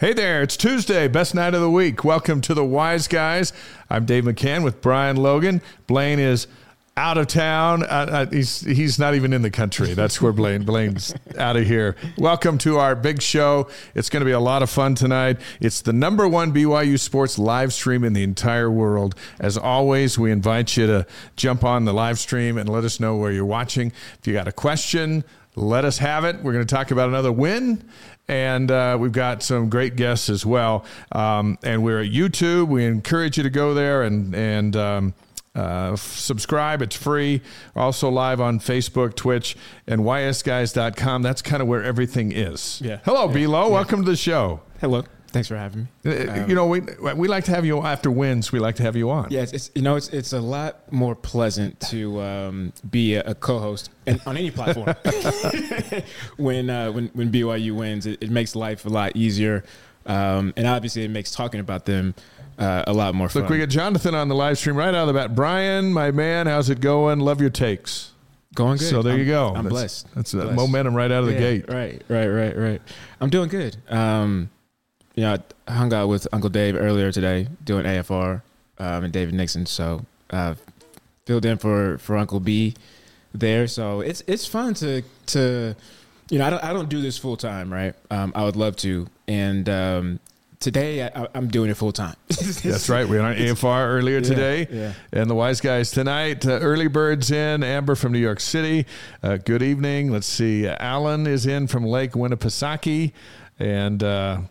Hey there, it's Tuesday, best night of the week. Welcome to the Y's Guys. I'm Dave McCann with Brian Logan. Blaine is out of town. Uh, uh, he's he's not even in the country. That's where Blaine Blaine's out of here. Welcome to our big show. It's going to be a lot of fun tonight. It's the number one BYU sports live stream in the entire world. As always, we invite you to jump on the live stream and let us know where you're watching. If you got a question, let us have it. We're going to talk about another win and uh, we've got some great guests as well. Um, and we're at YouTube. We encourage you to go there and and um, uh, subscribe. It's free. Also live on Facebook, Twitch, and ysguys.com. That's kind of where everything is. Yeah. Hello, Yeah. Bilo. Yeah. Welcome to the show. Hello. Thanks for having me. Uh, you know, we we like to have you after wins. We like to have you on. Yeah, it's, it's you know it's it's a lot more pleasant to um, be a, a co-host and on any platform when uh, when when BYU wins. It, it makes life a lot easier, um, and obviously it makes talking about them uh, a lot more fun. Look, we got Jonathan on the live stream right out of the bat. Brian, my man, how's it going? Love your takes. Going good. So there I'm- you go. I'm That's- blessed. That's uh, Blessed. momentum right out of the gate. Right, right, right, right. I'm doing good. Um, you know, I hung out with Uncle Dave earlier today doing AFR um, and David Nixon. So uh, filled in for for Uncle B there. So it's it's fun to to you know I don't I don't do this full time, right? Um, I would love to, and um, today I, I'm doing it full time. That's right. We were on AFR earlier today. yeah. And the Y's Guys tonight. Uh, early Birds in. Amber from New York City. Uh, good evening. Let's see. Uh, Alan is in from Lake Winnipesaukee. And uh,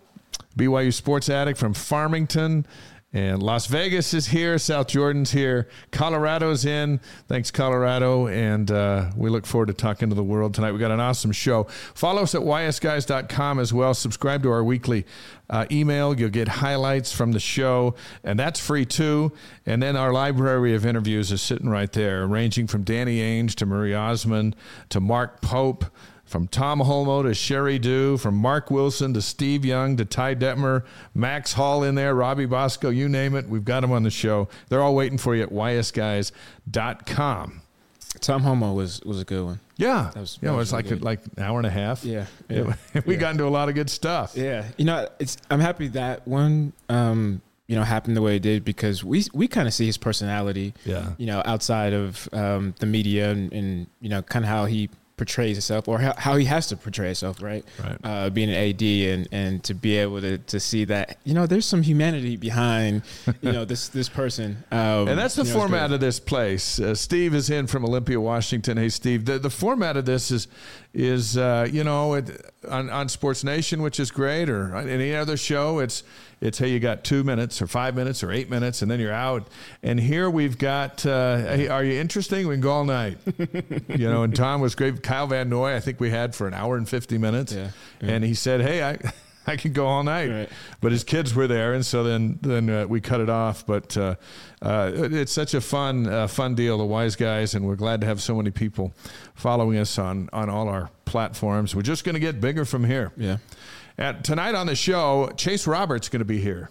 BYU Sports Addict from Farmington. And Las Vegas is here. South Jordan's here. Colorado's in. Thanks, Colorado. And uh, we look forward to talking to the world tonight. We got an awesome show. Follow us at ysguys.com as well. Subscribe to our weekly uh, email. You'll get highlights from the show, and that's free too. And then our library of interviews is sitting right there, ranging from Danny Ainge to Marie Osmond to Mark Pope. From Tom Holmoe to Sheri Dew, from Mark Wilson to Steve Young to Ty Detmer, Max Hall in there, Robbie Bosco, you name it, we've got them on the show. They're all waiting for you at ysguys.com. Tom Holmoe was was a good one. Yeah, That was- yeah, it was like a, like an hour and a half. Yeah, Yeah, yeah, we yeah. got into a lot of good stuff. Yeah, you know, it's I'm happy that one, um, you know, happened the way it did because we we kind of see his personality, Yeah. you know, outside of um, the media and, and you know, kind of how he portrays himself or how, how he has to portray himself, right? Right. Uh, being an AD and and to be able to to see that, you know, there's some humanity behind, you know, this this person. Um, And that's the you know, format of this place. Uh, Steve is in from Olympia, Washington. Hey, Steve. The, the format of this is is uh, you know it, on on Sports Nation, which is great, or any other show. It's it's hey, you got two minutes or five minutes or eight minutes, and then you're out. And here we've got. Uh, hey, are you interesting? We can go all night. you know, and Tom was great. Kyle Van Noy, I think we had for an hour and fifty minutes. Yeah, And he said, hey, I. I can go all night, Right. but his kids were there, and so then then uh, we cut it off. But uh, uh, it's such a fun uh, fun deal, the Y's Guys, and we're glad to have so many people following us on on all our platforms. We're just going to get bigger from here. Yeah. And tonight on the show, Chase Roberts going to be here.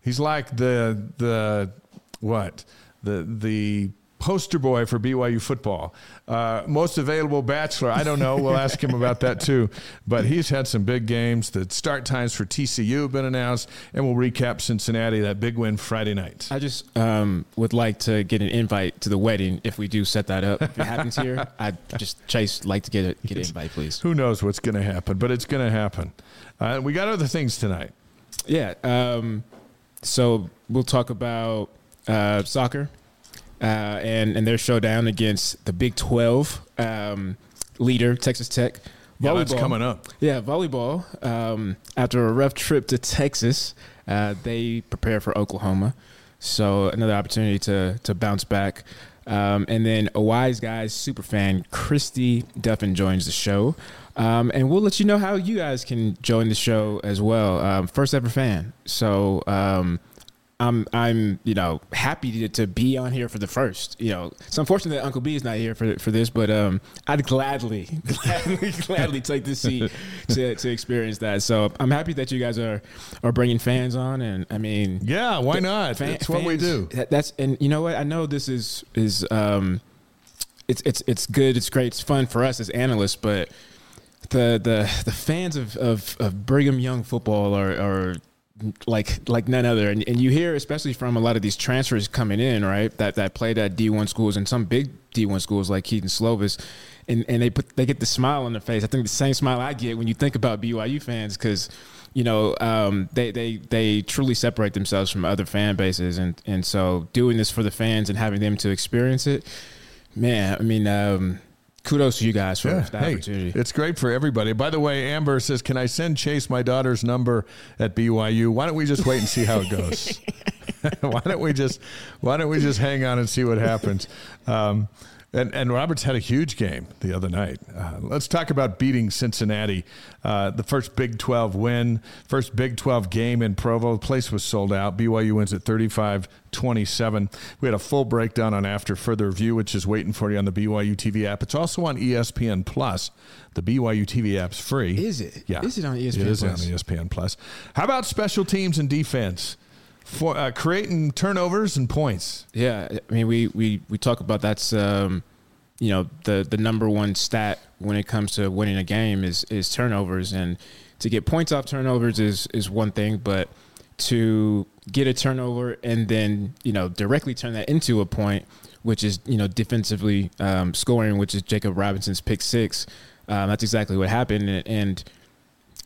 He's like the the what the the poster boy for BYU football. Uh, most available bachelor, I don't know. We'll ask him about that too. But he's had some big games. The start times for TCU have been announced, and we'll recap Cincinnati that big win Friday night. I just um, would like to get an invite to the wedding if we do set that up. If it happens here, I just Chase like to get a, get an invite, please. Who knows what's going to happen? But it's going to happen. Uh, we got other things tonight. Yeah. Um, so we'll talk about uh, soccer uh, and and their showdown against the Big Twelve um, leader Texas Tech. Yeah, that's coming up. Yeah, volleyball. Um, after a rough trip to Texas, uh, they prepare for Oklahoma. So another opportunity to to bounce back. Um, and then a Y's Guys super fan, Christy Duffin joins the show. Um, and we'll let you know how you guys can join the show as well. Um, first ever fan. So, um, I'm I'm you know happy to, to, be on here for the first. You know, it's unfortunate that Uncle B is not here for for this, but um, I'd gladly gladly gladly take this seat to, to experience that. So I'm happy that you guys are are bringing fans on, and I mean, yeah, why not? Fan, that's what fans, we do. That's and you know what? I know this is is um, it's it's it's good, it's great, it's fun for us as analysts, but the the the fans of of, of Brigham Young football are are like like none other. And, and you hear especially from a lot of these transfers coming in, right? That that played at D one schools and some big D one schools like Kedon Slovis, and and they put they get the smile on their face. I think the same smile I get when you think about BYU fans because. You know, um, they, they they truly separate themselves from other fan bases, and, and so doing this for the fans and having them to experience it, man. I mean, um, kudos to you guys for yeah, hey, opportunity. It's great for everybody. By the way, Amber says, "Can I send Chase my daughter's number at BYU? Why don't we just wait and see how it goes? why don't we just Why don't we just hang on and see what happens?" Um, and, and Roberts had a huge game the other night. Uh, let's talk about beating Cincinnati. Uh, the first Big 12 win, first Big 12 game in Provo. The place was sold out. BYU wins at 35 27. We had a full breakdown on After Further Review, which is waiting for you on the BYU TV app. It's also on ESPN Plus. The BYU TV app's free. Is it? Yeah. Is it on ESPN It is Plus? on ESPN Plus. How about special teams and defense? For uh, creating turnovers and points. Yeah, I mean, we we we talk about that's um, you know the the number one stat when it comes to winning a game is is turnovers, and to get points off turnovers is is one thing, but to get a turnover and then you know directly turn that into a point, which is you know defensively um, scoring, which is Jacob Robinson's pick six. Um, that's exactly what happened, and, and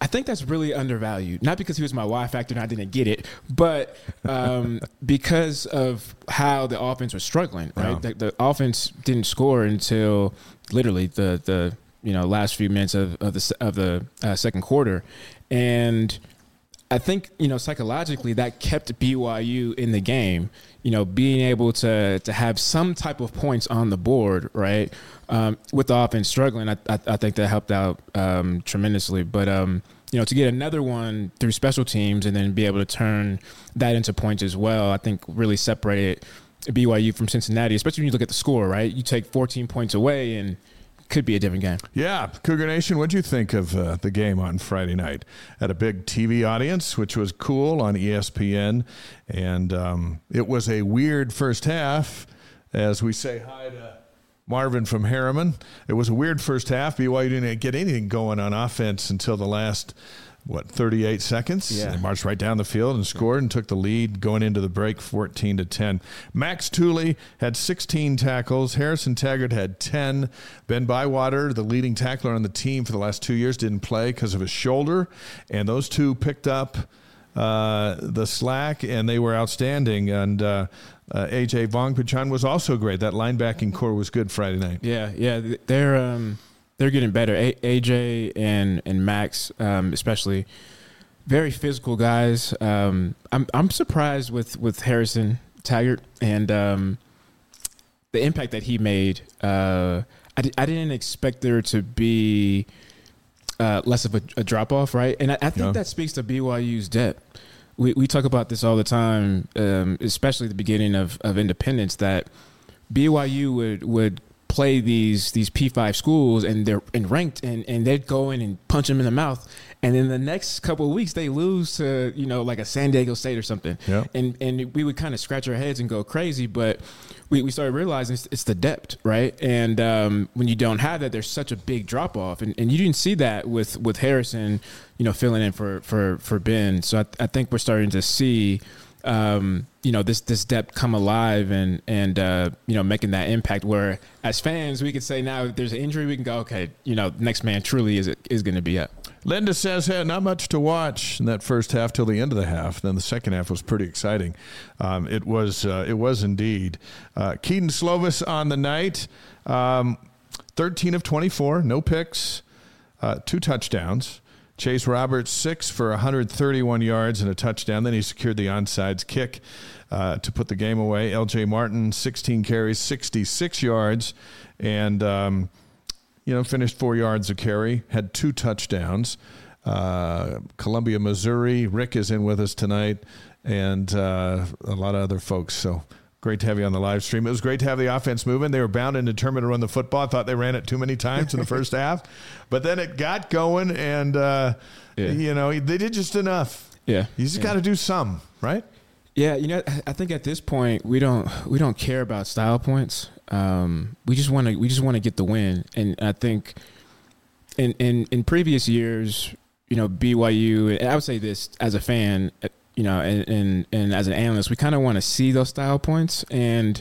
I think that's really undervalued. Not because he was my Y factor and I didn't get it, but um, because of how the offense was struggling. Right, the, the, offense didn't score until literally the the you know last few minutes of, of the of the uh, second quarter, and I think you know psychologically that kept BYU in the game. You know, being able to to have some type of points on the board, right? Um, with the offense struggling, I, I, I think that helped out um, tremendously. But um, you know, to get another one through special teams and then be able to turn that into points as well, I think really separated BYU from Cincinnati. Especially when you look at the score, right? You take 14 points away and could be a different game. Yeah, Cougar Nation, what do you think of uh, the game on Friday night? At a big TV audience, which was cool on ESPN, and um, it was a weird first half. As we say hi to Marvin from Herriman, it was a weird first half. BYU didn't get anything going on offense until the last what 38 seconds. Yeah. They marched right down the field and scored and took the lead going into the break 14 to 10. Max Tooley had 16 tackles. Harrison Taggart had 10. Ben Bywater, the leading tackler on the team for the last two years, didn't play because of his shoulder, and those two picked up. Uh, the slack, and they were outstanding. And uh, uh, AJ Vongphachanh was also great. That linebacking corps was good Friday night. Yeah, yeah, they're um, they're getting better. A- AJ and and Max, um, especially, very physical guys. Um, I'm I'm surprised with with Harrison Taggart and um, the impact that he made. Uh, I, di- I didn't expect there to be uh, less of a, a drop off, right? And I, I think yeah. that speaks to BYU's depth. We we talk about this all the time, um, especially the beginning of of independence. That BYU would would play these these P5 schools and they're and ranked and, and they'd go in and punch them in the mouth. And then the next couple of weeks they lose to you know like a San Diego State or something. Yeah. and and we would kind of scratch our heads and go crazy but we, we started realizing it's, it's the depth right? And um, when you don't have that there's such a big drop off. And, and you didn't see that with with Harrison you know filling in for for for Ben. So I, I think we're starting to see um, you know this this depth come alive and and uh, you know making that impact. Where as fans we could say now if there's an injury we can go okay you know next man truly is is going to be up. Linda says, "Hey, not much to watch in that first half till the end of the half. Then the second half was pretty exciting. Um, it was uh, it was indeed. Uh, Kedon Slovis on the night, um, thirteen of twenty four, no picks, uh, two touchdowns." Chase Roberts, six for 131 yards and a touchdown. Then he secured the onside kick uh, to put the game away. LJ Martin, 16 carries, 66 yards, and, um, you know, finished four yards a carry, had two touchdowns. Uh, Columbia, Missouri. Rick is in with us tonight, and uh, a lot of other folks. So great to have you on the live stream. It was great to have the offense moving. They were bound and determined to run the football. I thought they ran it too many times in the first half, but then it got going, and uh, yeah. you know they did just enough. Yeah, you just yeah. got to do some, right? Yeah, you know, I think at this point we don't we don't care about style points. Um, we just want to we just want to get the win, and I think in in in previous years, you know, BYU. And I would say this as a fan, you know, and and, and as an analyst, we kind of want to see those style points, and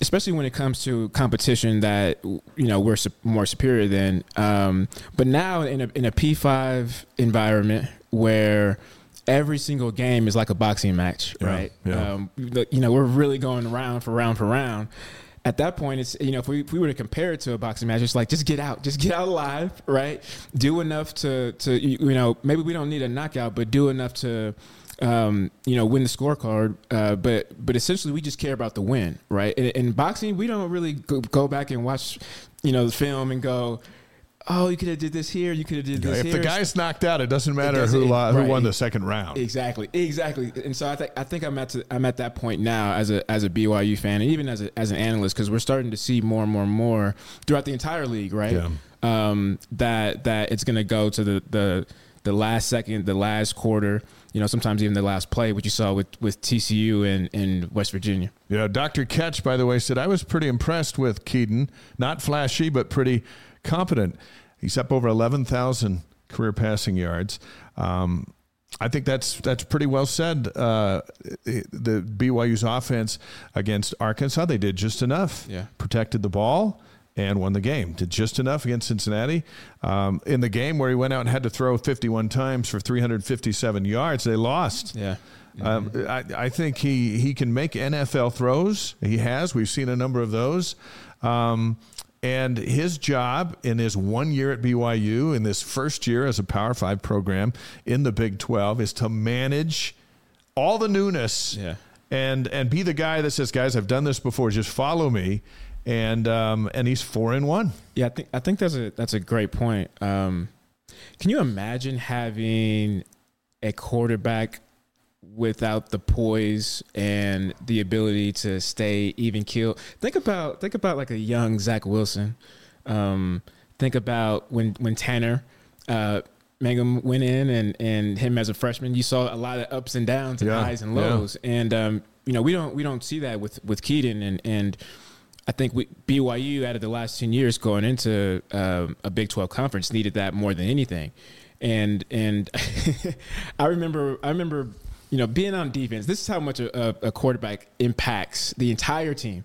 especially when it comes to competition that you know we're more superior than. Um, but now in a in a P five environment where every single game is like a boxing match, yeah, right? Yeah. Um, you know, we're really going round for round for round at that point, it's you know if we, if we were to compare it to a boxing match, it's like just get out, just get out alive, right? Do enough to to you know maybe we don't need a knockout, but do enough to um, you know win the scorecard. Uh, but but essentially, we just care about the win, right? In, in boxing, we don't really go, go back and watch you know the film and go oh, you could have did this here, you could have did this if here. the guy's knocked out, it doesn't matter it doesn't, who right. who won the second round. Exactly, exactly. And so I think I think I'm at to, I'm at that point now as a as a BYU fan and even as a, as an analyst because we're starting to see more and more and more throughout the entire league, right? Yeah. Um, that that it's going to go to the the the last second, the last quarter. You know, sometimes even the last play, which you saw with, with TCU and in West Virginia. Yeah, Dr. Ketch, by the way, said I was pretty impressed with Kedon. Not flashy, but pretty competent. He's up over 11,000 career passing yards. Um, I think that's that's pretty well said. Uh, the BYU's offense against Arkansas, they did just enough. Yeah. Protected the ball and won the game. Did just enough against Cincinnati. Um, in the game where he went out and had to throw 51 times for 357 yards, they lost. Yeah. Um, I, I, think he, he can make NFL throws. He has. We've seen a number of those. Um, and his job in his one year at BYU, in this first year as a Power Five program in the Big 12, is to manage all the newness yeah. and and be the guy that says, "Guys, I've done this before. Just follow me." And um, and he's four and one. Yeah, I think I think that's a that's a great point. Um, can you imagine having a quarterback without the poise and the ability to stay even keel. Think about think about like a young Zach Wilson. Um, think about when when Tanner uh, Mangum went in and and him as a freshman, you saw a lot of ups and downs and yeah, highs and lows. Yeah. And um, you know we don't we don't see that with with Kedon and and. I think we, BYU out of the last ten years going into um, a Big Twelve conference needed that more than anything, and and I remember I remember you know, being on defense, this is how much a, a, quarterback impacts the entire team.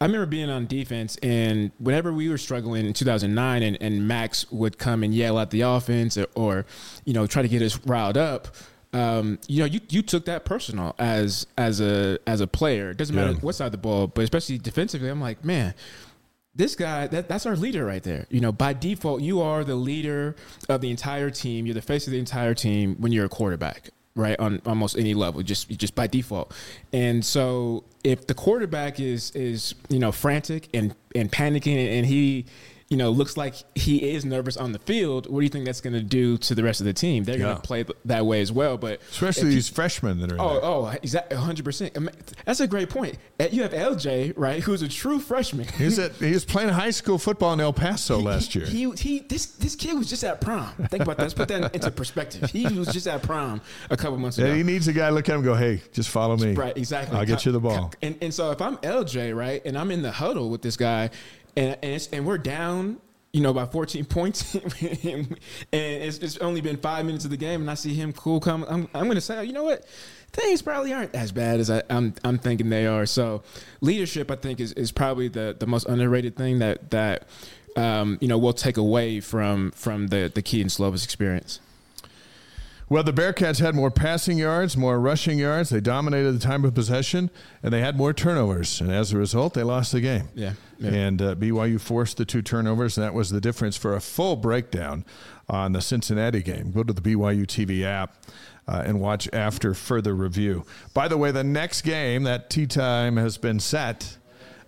I remember being on defense, and whenever we were struggling in 2009, and, and Max would come and yell at the offense or, or you know, try to get us riled up. Um, you know, you, you took that personal as as a as a player. It doesn't matter yeah. what side of the ball, but especially defensively, I'm like, man, this guy that, that's our leader right there you know by default you are the leader of the entire team you're the face of the entire team when you're a quarterback right on almost any level just just by default and so if the quarterback is is you know frantic and and panicking and he you know, looks like he is nervous on the field, what do you think that's going to do to the rest of the team? They're going to play that way as well. But especially these freshmen that are. Oh, oh, exactly, hundred percent. That's a great point. Uh, you have LJ, right, who's a true freshman. He's at, he was playing high school football in El Paso he, last year. He, he, this this kid was just at prom. Think about that. Let's put that into perspective. He was just at prom a couple months ago. Yeah, he needs a guy to look at him and go, "Hey, just follow me." Right, exactly. I'll get you the ball. And and so if I'm LJ, right, and I'm in the huddle with this guy, and and, and we're down you know, by 14 points, and it's, it's, only been five minutes of the game, and I see him cool come. I'm, I'm to say, you know what? Things probably aren't as bad as I, am I'm, I'm thinking they are. So, leadership, I think, is, is probably the, the most underrated thing that that um, you know we'll take away from from the the Kedon Slovis experience. Well, the Bearcats had more passing yards, more rushing yards. They dominated the time of possession, and they had more turnovers. And as a result, they lost the game. Yeah. yeah. And uh, BYU forced the two turnovers, and that was the difference for a full breakdown on the Cincinnati game. Go to the BYU TV app. Uh, and watch after further review. By the way, the next game, that tea time has been set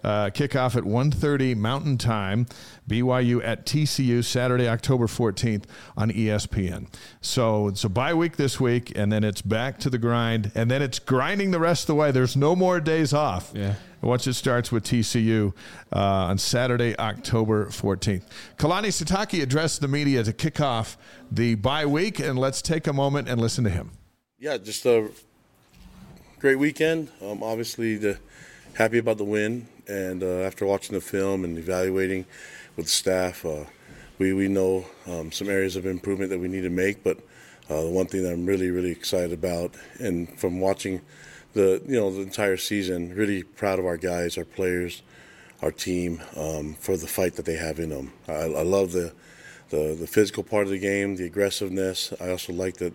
uh, kickoff at 1.30 Mountain Time. BYU at TCU Saturday, October 14th on ESPN. So it's a bye week this week, and then it's back to the grind, and then it's grinding the rest of the way. There's no more days off. Yeah. Once it starts with TCU uh, on Saturday, October 14th. Kalani Sitake addressed the media to kick off the bye week, and let's take a moment and listen to him. Yeah, just a great weekend. Um, obviously, the happy about the win, and uh, after watching the film and evaluating with staff, uh, we we know um, some areas of improvement that we need to make. But uh, the one thing that I'm really really excited about, and from watching the you know the entire season, really proud of our guys, our players, our team um, for the fight that they have in them. I, I love the, the the physical part of the game, the aggressiveness. I also like that.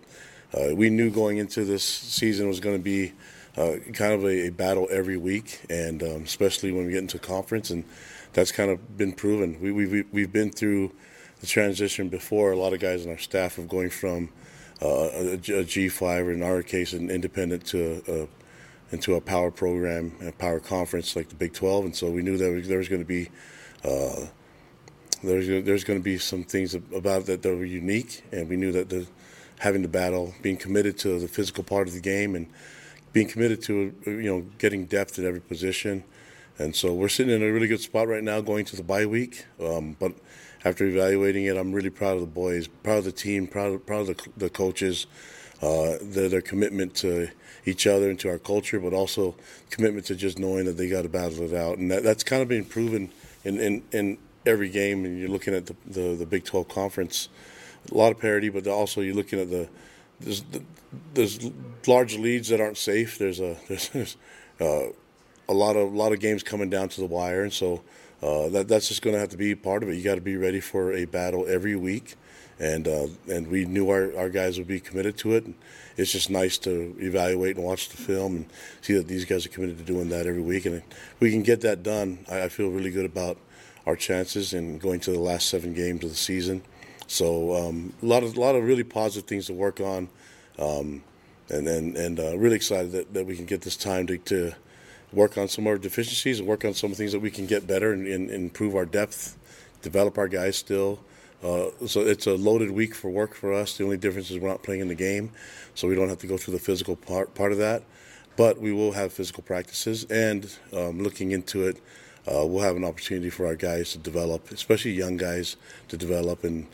Uh, we knew going into this season was going to be uh, kind of a, a, battle every week, and um, especially when we get into conference, and that's kind of been proven. We, we've we've been through the transition before. A lot of guys on our staff of going from uh, a a G5, or in our case, an independent to a, into a power program, a power conference like the Big 12, and so we knew that there was going to be. Uh, there's, there's going to be some things about that, that were unique, and we knew that the, having the battle, being committed to the physical part of the game, and being committed to you know getting depth at every position, and so we're sitting in a really good spot right now going to the bye week. Um, but after evaluating it, I'm really proud of the boys, proud of the team, proud of, proud of the, the coaches, uh, their, their commitment to each other and to our culture, but also commitment to just knowing that they got to battle it out, and that, that's kind of been proven in, in, in every game. And you're looking at the, the, the Big 12 conference, a lot of parity, but also you're looking at the there's there's large leads that aren't safe. There's a there's, uh, a lot of a lot of games coming down to the wire, and so uh, that that's just going to have to be part of it. You got to be ready for a battle every week, and uh, and we knew our, our guys would be committed to it. And it's just nice to evaluate and watch the film and see that these guys are committed to doing that every week, and we can get that done. I, I feel really good about our chances in going to the last seven games of the season. So um, a lot of a lot of really positive things to work on, um, and and, and uh, really excited that, that we can get this time to, to work on some of our deficiencies and work on some things that we can get better and, and, improve our depth, develop our guys still. Uh, so it's a loaded week for work for us. The only difference is we're not playing in the game, so we don't have to go through the physical part part of that. But we will have physical practices, and um, looking into it, uh, we'll have an opportunity for our guys to develop, especially young guys, to develop and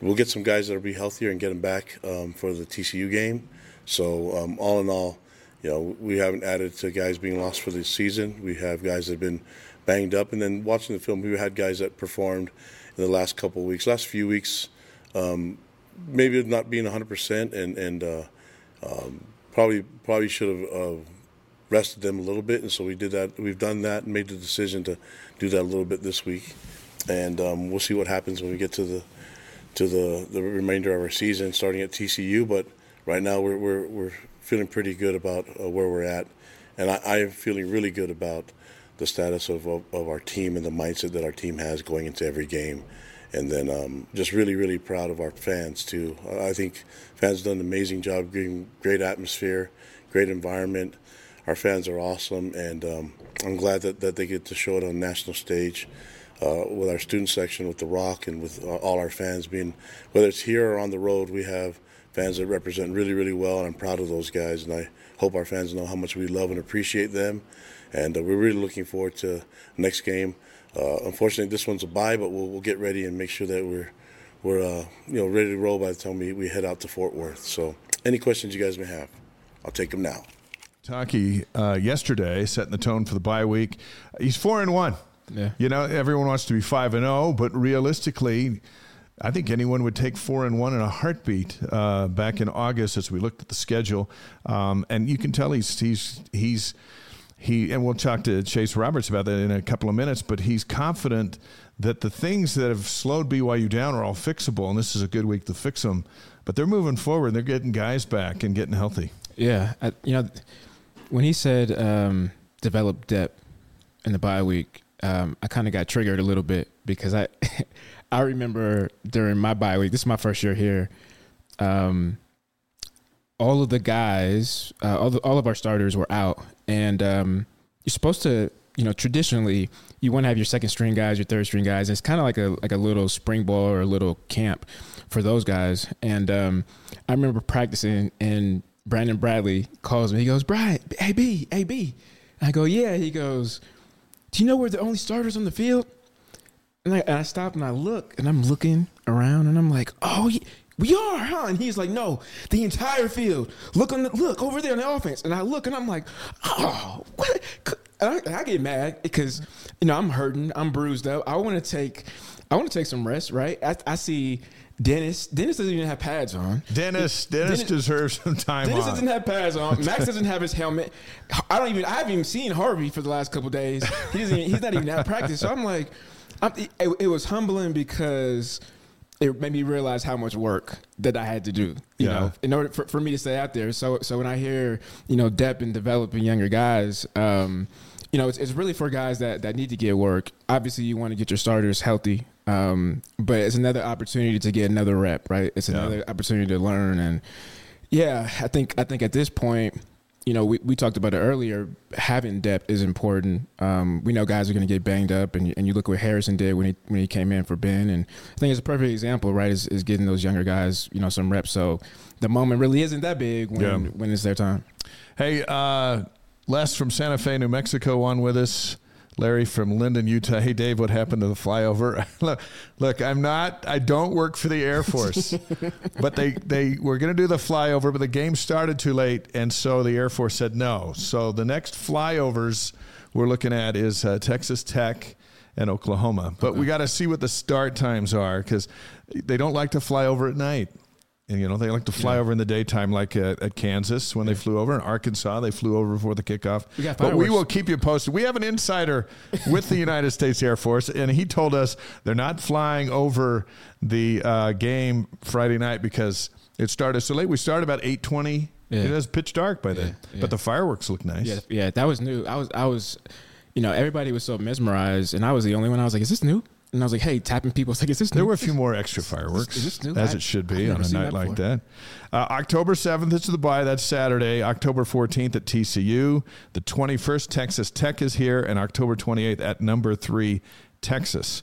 we'll get some guys that'll be healthier and get them back um, for the TCU game. So um, all in all, you know, we haven't added to guys being lost for the season. We have guys that have been banged up, and then watching the film, we had guys that performed in the last couple of weeks, last few weeks, um, maybe not being 100%, and and uh, um, probably probably should have. Uh, rested them a little bit, and so we did that. We've done that and made the decision to do that a little bit this week, and um, we'll see what happens when we get to the to the, the remainder of our season, starting at TCU. But right now, we're we're, we're feeling pretty good about uh, where we're at, and I, am feeling really good about the status of, of, of our team and the mindset that our team has going into every game. And then um, just really, really proud of our fans too. I think fans done an amazing job, giving great atmosphere, great environment. Our fans are awesome, and um, I'm glad that, that they get to show it on national stage uh, with our student section, with the Rock, and with all our fans being, whether it's here or on the road, we have fans that represent really, really well, and I'm proud of those guys. And I hope our fans know how much we love and appreciate them. And uh, we're really looking forward to next game. Uh, unfortunately, this one's a bye, but we'll, we'll get ready and make sure that we're we're uh, you know ready to roll by the time we, we head out to Fort Worth. So, any questions you guys may have, I'll take them now. Taki uh, yesterday setting the tone for the bye week. He's four and one. Yeah. You know, everyone wants to be five and zero, oh, but realistically, I think anyone would take four and one in a heartbeat. Uh, back in August, as we looked at the schedule, um, and you can tell he's he's he's he and we'll talk to Chase Roberts about that in a couple of minutes. But he's confident that the things that have slowed BYU down are all fixable, and this is a good week to fix them. But they're moving forward. They're getting guys back and getting healthy. Yeah, I, you know, when he said um, develop depth in the bye week, um, I kind of got triggered a little bit because I I remember during my bye week. This is my first year here. Um, all of the guys, uh, all the, all of our starters were out, and um, you're supposed to, you know, traditionally you want to have your second string guys, your third string guys. It's kind of like a like a little spring ball or a little camp for those guys. And um, I remember practicing, and Brandon Bradley calls me. He goes, "Brian, AB, AB." I go, "Yeah." He goes, "Do you know we're the only starters on the field?" And I, and I stop and I look, and I'm looking around, and I'm like, "Oh, yeah, we are, huh?" And he's like, "No, the entire field. Look on the look over there on the offense." And I look, and I'm like, "Oh, what?" I, I get mad because you know I'm hurting, I'm bruised up. I want to take, I want to take some rest, right? I, I see Dennis. Dennis doesn't even have pads on. Dennis, Dennis, Dennis- deserves some time Dennis off. doesn't have pads on. Max doesn't have his helmet. I don't even. I haven't even seen Harvey for the last couple days. He doesn't. Even, he's not even at practice. So I'm like, I'm, it, it was humbling because it made me realize how much work that I had to do. You Yeah. know, in order for, for me to stay out there. So so when I hear you know depth and developing younger guys. Um, you know, it's, it's really for guys that, that need to get work. Obviously, you want to get your starters healthy, um, but it's another opportunity to get another rep, right? It's Yeah. another opportunity to learn, and yeah, I think I think at this point, you know, we, we talked about it earlier. Having depth is important. Um, we know guys are going to get banged up, and, and you look what Harrison did when he when he came in for Ben, and I think it's a perfect example, right? Is, is getting those younger guys, you know, some reps. So the moment really isn't that big when Yeah. when it's their time. Hey, uh, Les from Santa Fe, New Mexico, on with us. Larry from Lindon, Utah. Hey, Dave, what happened to the flyover? look, look, I'm not. I don't work for the Air Force, but they they were going to do the flyover, but the game started too late, and so the Air Force said no. So the next flyovers we're looking at is uh, Texas Tech and Oklahoma, but we got to see what the start times are because they don't like to fly over at night. And you know they like to fly over in the daytime, like at, at Kansas when they flew over. In Arkansas, they flew over before the kickoff. We got but we will keep you posted. We have an insider with the United States Air Force, and he told us they're not flying over the uh, game Friday night because it started so late. We started about eight twenty. Yeah. It was pitch dark by then, Yeah, yeah. but the fireworks look nice. Yeah, yeah, that was new. I was, I was, you know, everybody was so mesmerized, and I was the only one. I was like, "Is this new?" And I was like, "Hey, tapping people." I was like, "Is this new?" There were a few more extra fireworks, Is this new? as it should be on a night like before. that. Uh, October 7th is the bye. That's Saturday. October 14th at TCU. The 21st, Texas Tech is here. And October 28th at number three, Texas.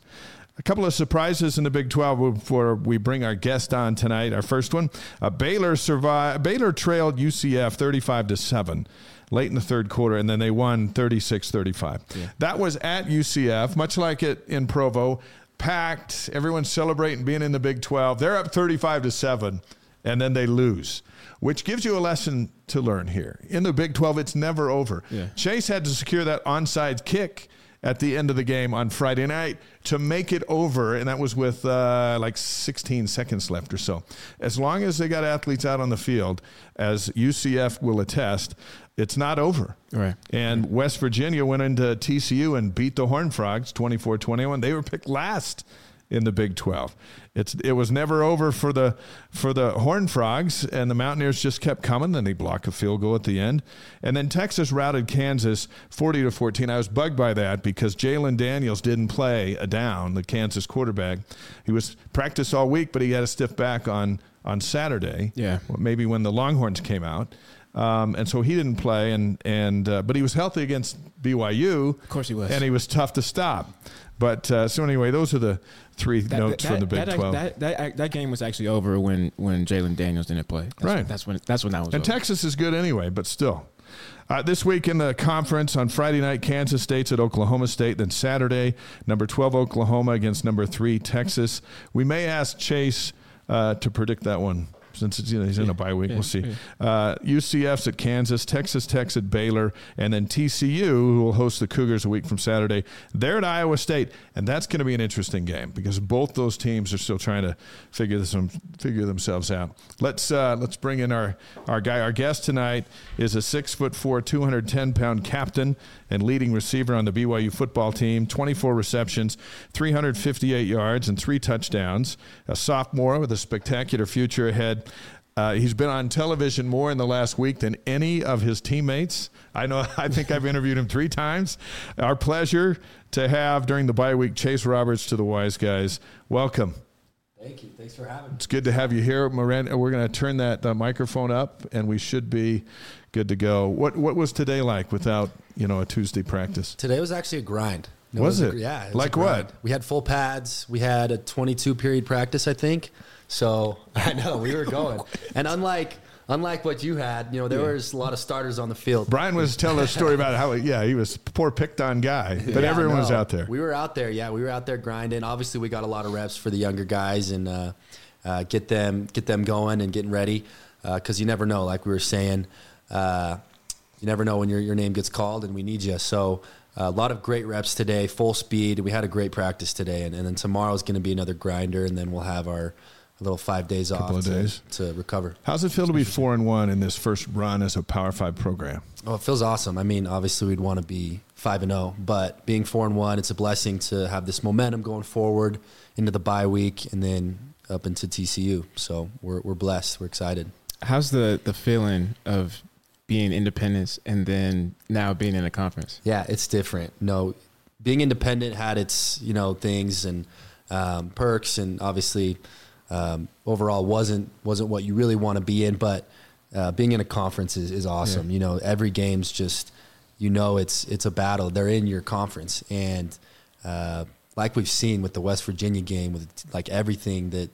A couple of surprises in the Big 12 before we bring our guest on tonight. Our first one, uh, Baylor survived. Baylor trailed UCF 35 to 7 late in the third quarter, and then they won 36 35. That was at UCF, much like it in Provo packed. Everyone's celebrating being in the Big 12. They're up 35 to 7, and then they lose, which gives you a lesson to learn here. In the Big 12, it's never over. Yeah. Chase had to secure that onside kick at the end of the game on Friday night to make it over, and that was with uh, like 16 seconds left or so. As long as they got athletes out on the field, as UCF will attest, it's not over. Right. And West Virginia went into TCU and beat the Horned Frogs 24 21. They were picked last in the Big 12. It's it was never over for the for the Horned Frogs and the Mountaineers just kept coming then they block a field goal at the end. And then Texas routed Kansas 40 to 14. I was bugged by that because Jalon Daniels didn't play a down, the Kansas quarterback. He was practiced all week but he had a stiff back on on Saturday. Yeah. Maybe when the Longhorns came out. Um, and so he didn't play, and and uh, but he was healthy against BYU. Of course he was. and he was tough to stop. But uh, so anyway, those are the three That- notes that- from the Big that, Twelve. That, that, that game was actually over when when Jalon Daniels didn't play. That's Right. When, that's when that's when that was. and over. Texas is good anyway, but still. Uh, this week in the conference on Friday night, Kansas State's at Oklahoma State. Then Saturday, number 12 Oklahoma against number three Texas. We may ask Chase uh, to predict that one since it's, you know, he's in a bye week. we'll see. Uh, UCF's at Kansas, Texas Tech's at Baylor, and then TCU, who will host the Cougars a week from Saturday. They're at Iowa State, and that's going to be an interesting game because both those teams are still trying to figure this figure themselves out. Let's uh, let's bring in our our guy. Our guest tonight is a six foot four, two hundred ten pound captain and leading receiver on the BYU football team. Twenty four receptions, three hundred fifty eight yards, and three touchdowns. A sophomore with a spectacular future ahead. Uh, he's been on television more in the last week than any of his teammates. I know. I think I've interviewed him three times. Our pleasure to have during the bye week Chase Roberts to the Y's Guys. Welcome. Thank you. Thanks for having me. It's good to have you here, Miranda. We're going to turn that uh, microphone up, and we should be good to go. What What was today like without you know a Tuesday practice? Today was actually a grind. Was, was it? A, yeah. It like what? We had full pads. We had a 22 period practice, I think. So I know we were going, and unlike unlike what you had, you know, there yeah. was a lot of starters on the field. Brian was telling a story about how, yeah, he was poor picked on guy, but yeah, everyone no, was out there. We were out there, yeah, we were out there grinding. Obviously, we got a lot of reps for the younger guys and uh, uh, get them get them going and getting ready because uh, you never know. Like we were saying, uh, you never know when your your name gets called, and we need you. So. Uh, a lot of great reps today, full speed. We had a great practice today, and, and then tomorrow is going to be another grinder, and then we'll have our a little five days off of to, days. to recover. How's it feel to be four and one in this first run as a Power Five program? Oh, it feels awesome. I mean, obviously we'd want to be five and zero, but being four and one, it's a blessing to have this momentum going forward into the bye week and then up into TCU. So we're we're blessed. We're excited. How's the the feeling of being independent and then now being in a conference? Yeah, it's different. No, being independent had its you know things and um, perks, and obviously um, overall wasn't wasn't what you really want to be in. But uh, being in a conference is, is awesome. Yeah. You know, every game's just you know it's it's a battle. They're in your conference, and uh, like we've seen with the West Virginia game, with like everything that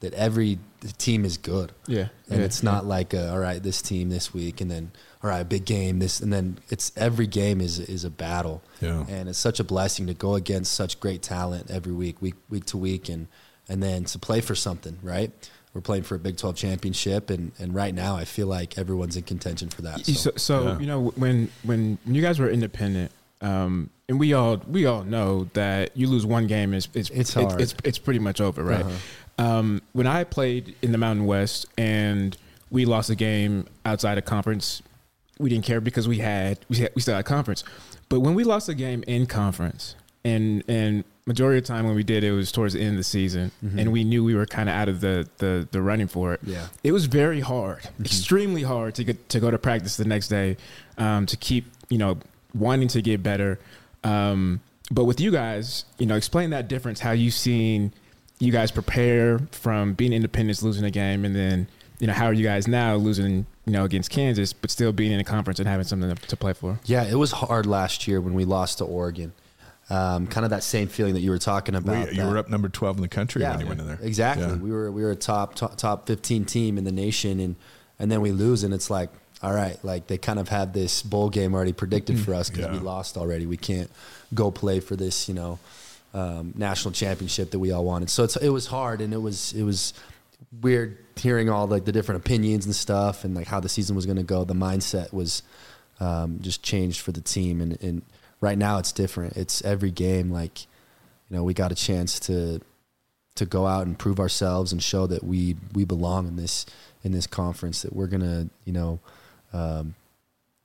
that every team is good. Yeah, and yeah, it's not like a, all right, this team this week, and then all right, big game this, and then it's every game is is a battle. Yeah, and it's such a blessing to go against such great talent every week, week week to week, and and then to play for something, right? We're playing for a Big 12 championship, and, and right now I feel like everyone's in contention for that. So, so, so yeah. you know, when, when you guys were independent, um, and we all we all know that you lose one game is it's it's hard. It's, it's, it's pretty much over, right? Uh-huh. Um, when I played in the Mountain West and we lost a game outside of conference, we didn't care because we had we had, we still had conference. But when we lost a game in conference, and and majority of the time when we did it was towards the end of the season. Mm-hmm. and we knew we were kind of out of the, the the running for it. Yeah. It was very hard mm-hmm. extremely hard to get to go to practice the next day um, to keep you know wanting to get better. Um, but with you guys you know explain that difference how you've seen you guys prepare from being independents losing a game and then you know how are you guys now losing you know against kansas but still being in a conference and having something to, to play for? Yeah it was hard last year when we lost to oregon um, kind of that same feeling that you were talking about. We, you were up number twelve in the country yeah, when you went in there. Exactly. Yeah. We were we were a top, top top fifteen team in the nation, and and then we lose, and it's like, all right, like they kind of had this bowl game already predicted for us because yeah. we lost already. We can't go play for this, you know, um, national championship that we all wanted. So it was hard, and it was it was weird hearing all like the different opinions and stuff, and like how the season was going to go. The mindset was um, just changed for the team, and, and right now it's different. It's every game like, you know, we got a chance to to go out and prove ourselves and show that we we belong in this in this conference. That we're gonna, you know, um,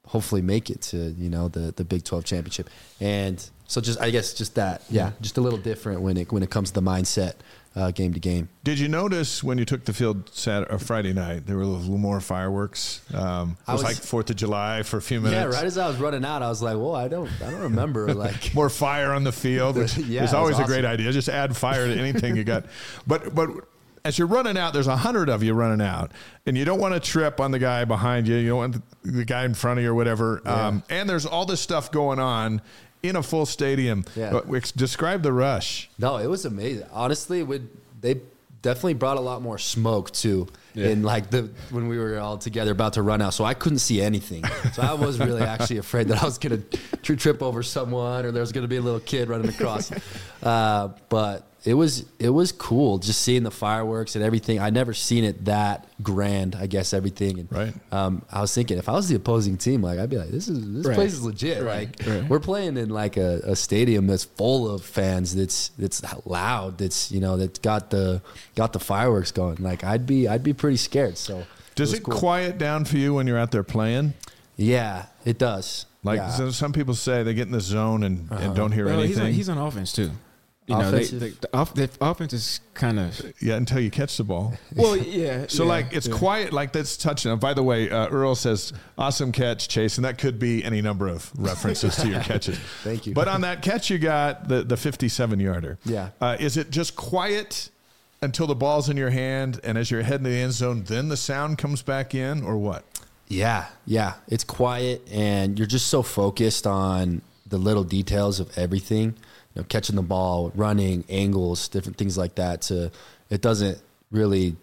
hopefully make it to you know the the Big Twelve championship. And so just I guess just that, yeah, just a little different when it when it comes to the mindset uh, game to game. Did you notice when you took the field Saturday, Friday night there were a little more fireworks? Um, it was, was, like Fourth of July for a few minutes. Yeah, right as I was running out, I was like, "Well, I don't, I don't remember like more fire on the field." Which yeah, is always awesome. a great idea. Just add fire to anything you got. But but as you're running out, there's a hundred of you running out, and you don't want to trip on the guy behind you. You don't want the guy in front of you or whatever. Yeah. Um, and there's all this stuff going on in a full stadium. Yeah. Describe the rush. No, it was amazing. Honestly, would they definitely brought a lot more smoke too. in like the when we were all together about to run out. So I couldn't see anything. So I was really actually afraid that I was gonna tr- trip over someone or there was gonna be a little kid running across. Uh, but it was it was cool just seeing the fireworks and everything. I never seen it that grand. I guess everything. And, Right. Um, I was thinking if I was the opposing team, like I'd be like, this is this Right. place is legit. Right. Like Right. we're playing in like a, a stadium that's full of fans. That's that's loud. That's you know that's got the got the fireworks going. Like I'd be I'd be pretty scared. So Does was it cool. quiet down for you when you're out there playing? Yeah, it does. Like Yeah. so some people say they get in the zone and, Uh-huh. and don't hear Well, he's on, anything. he's on offense too. You know, they, they, the, off, the offense is kind of yeah, until you catch the ball. well, yeah. So yeah, like it's yeah. quiet, like that's touching. By the way, uh, Earl says awesome catch, Chase, and that could be any number of references to your catches. Thank you. But on that catch, you got the the fifty seven yarder. Yeah. Uh, is it just quiet until the ball's in your hand, and as you're heading to the end zone, then the sound comes back in, or what? Yeah, yeah. It's quiet and you're just so focused on the little details of everything. You know, catching the ball, running, angles, different things like that. To it doesn't really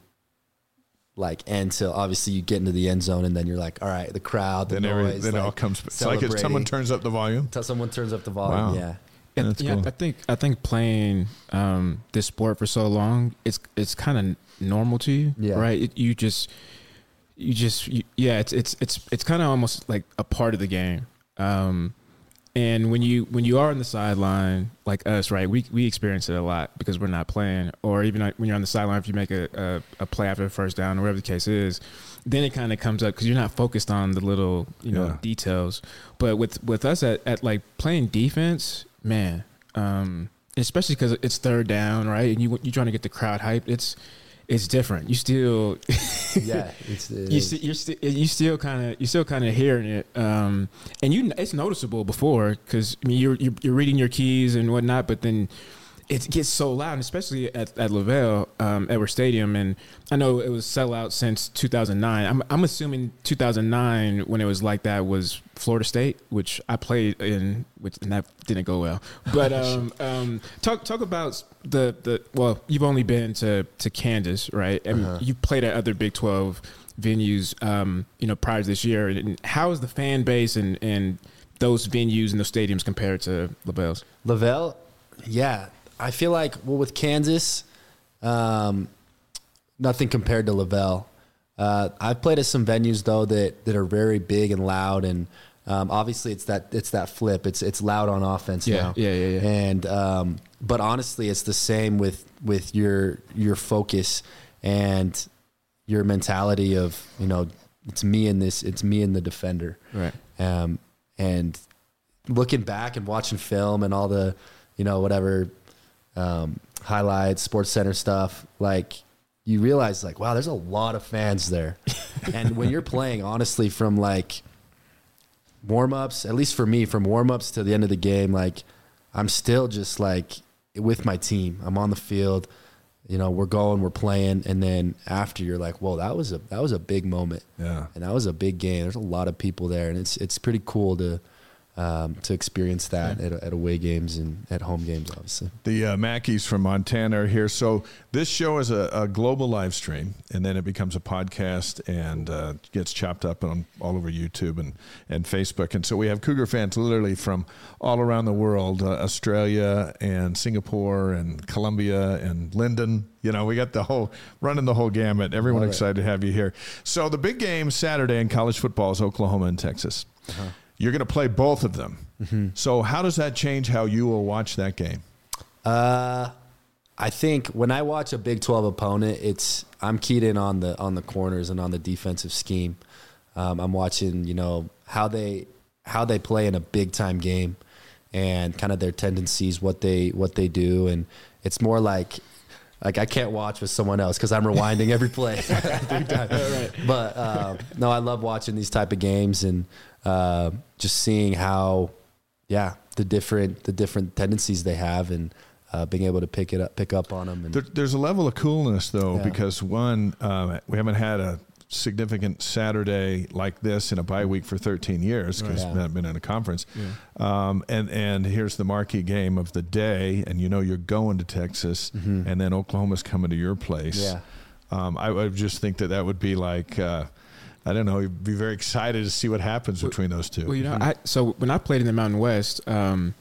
like end till obviously you get into the end zone and then you're like, all right, the crowd, the Then every, noise, then it all comes. It's like if someone turns up the volume. Until someone turns up the volume. Wow. Yeah. And, yeah, cool. I think I think playing um, this sport for so long, it's it's kind of normal to you, Yeah. right? It, you just you just you, yeah, it's it's it's it's kind of almost like a part of the game. Um, and when you when you are on the sideline like us, right? We we experience it a lot because we're not playing, or even when you're on the sideline, if you make a, a, a play after a first down or whatever the case is, then it kind of comes up because you're not focused on the little you know Yeah. details. But with with us at, at like playing defense, man, um, especially because it's third down, right? And you you're trying to get the crowd hyped. It's it's different. You still Yeah. It's, it you st- you're st- you still kind of you still kind of hearing it, um, and you it's noticeable before because I mean you're, you're you're reading your keys and whatnot, but then it gets so loud, especially at at LaVell um, Edward Stadium, and I know it was sellout since 2009. I'm I'm assuming 2009 when it was like that was Florida State, which I played in, which and that didn't go well. But um, um, talk talk about the the well, you've only been to to Kansas, right? And you've played at other Big 12 venues, um, you know, prior to this year. And how is the fan base and and those venues and those stadiums compared to LaVell's? LaVell, yeah, I feel like well with Kansas, um, nothing compared to LaVell. Uh, I've played at some venues though that that are very big and loud, and um, obviously it's that it's that flip. It's it's loud on offense Yeah, now. yeah, yeah, yeah. And um, but honestly, it's the same with with your your focus and your mentality of you know it's me and this it's me and the defender Right. um, and looking back and watching film and all the you know whatever um, highlights SportsCenter stuff like you realize like wow there's a lot of fans there and when you're playing honestly from like warm-ups at least for me from warm-ups to the end of the game like i'm still just like with my team i'm on the field you know we're going we're playing and then after you're like whoa that was a that was a big moment Yeah. and that was a big game. There's a lot of people there, and it's it's pretty cool to um, to experience that at, at away games and at home games, obviously. The uh, Mackeys from Montana are here. So this show is a, a global live stream, and then it becomes a podcast and uh, gets chopped up on all over YouTube and, and Facebook. And so we have Cougar fans literally from all around the world, uh, Australia and Singapore and Colombia and Lindon. You know, we got the whole running the whole gamut. Everyone excited to have you here. So the big game Saturday in college football is Oklahoma and Texas. Uh-huh. You're going to play both of them. Mm-hmm. So how does that change how you will watch that game? Uh, I think when I watch a Big Twelve opponent, it's I'm keyed in on the on the corners and on the defensive scheme. Um, I'm watching, you know, how they how they play in a big time game, and kind of their tendencies, what they what they do, and it's more like like I can't watch with someone else because I'm rewinding every play. But um, no, I love watching these type of games and uh, just seeing how, yeah, the different the different tendencies they have and uh, being able to pick it up, pick up on them. And There, there's a level of coolness though, Yeah. because one, um, we haven't had a significant Saturday like this in a bye week for 13 years because Right. we haven't been in a conference. Um, and and here's the marquee game of the day, and you know you're going to Texas, and then Oklahoma's coming to your place. Mm-hmm. Yeah. Um, I would just think that that would be like. Uh, I don't know. You'd be very excited to see what happens between those two. Well, you know, I so when I played in the Mountain West, um,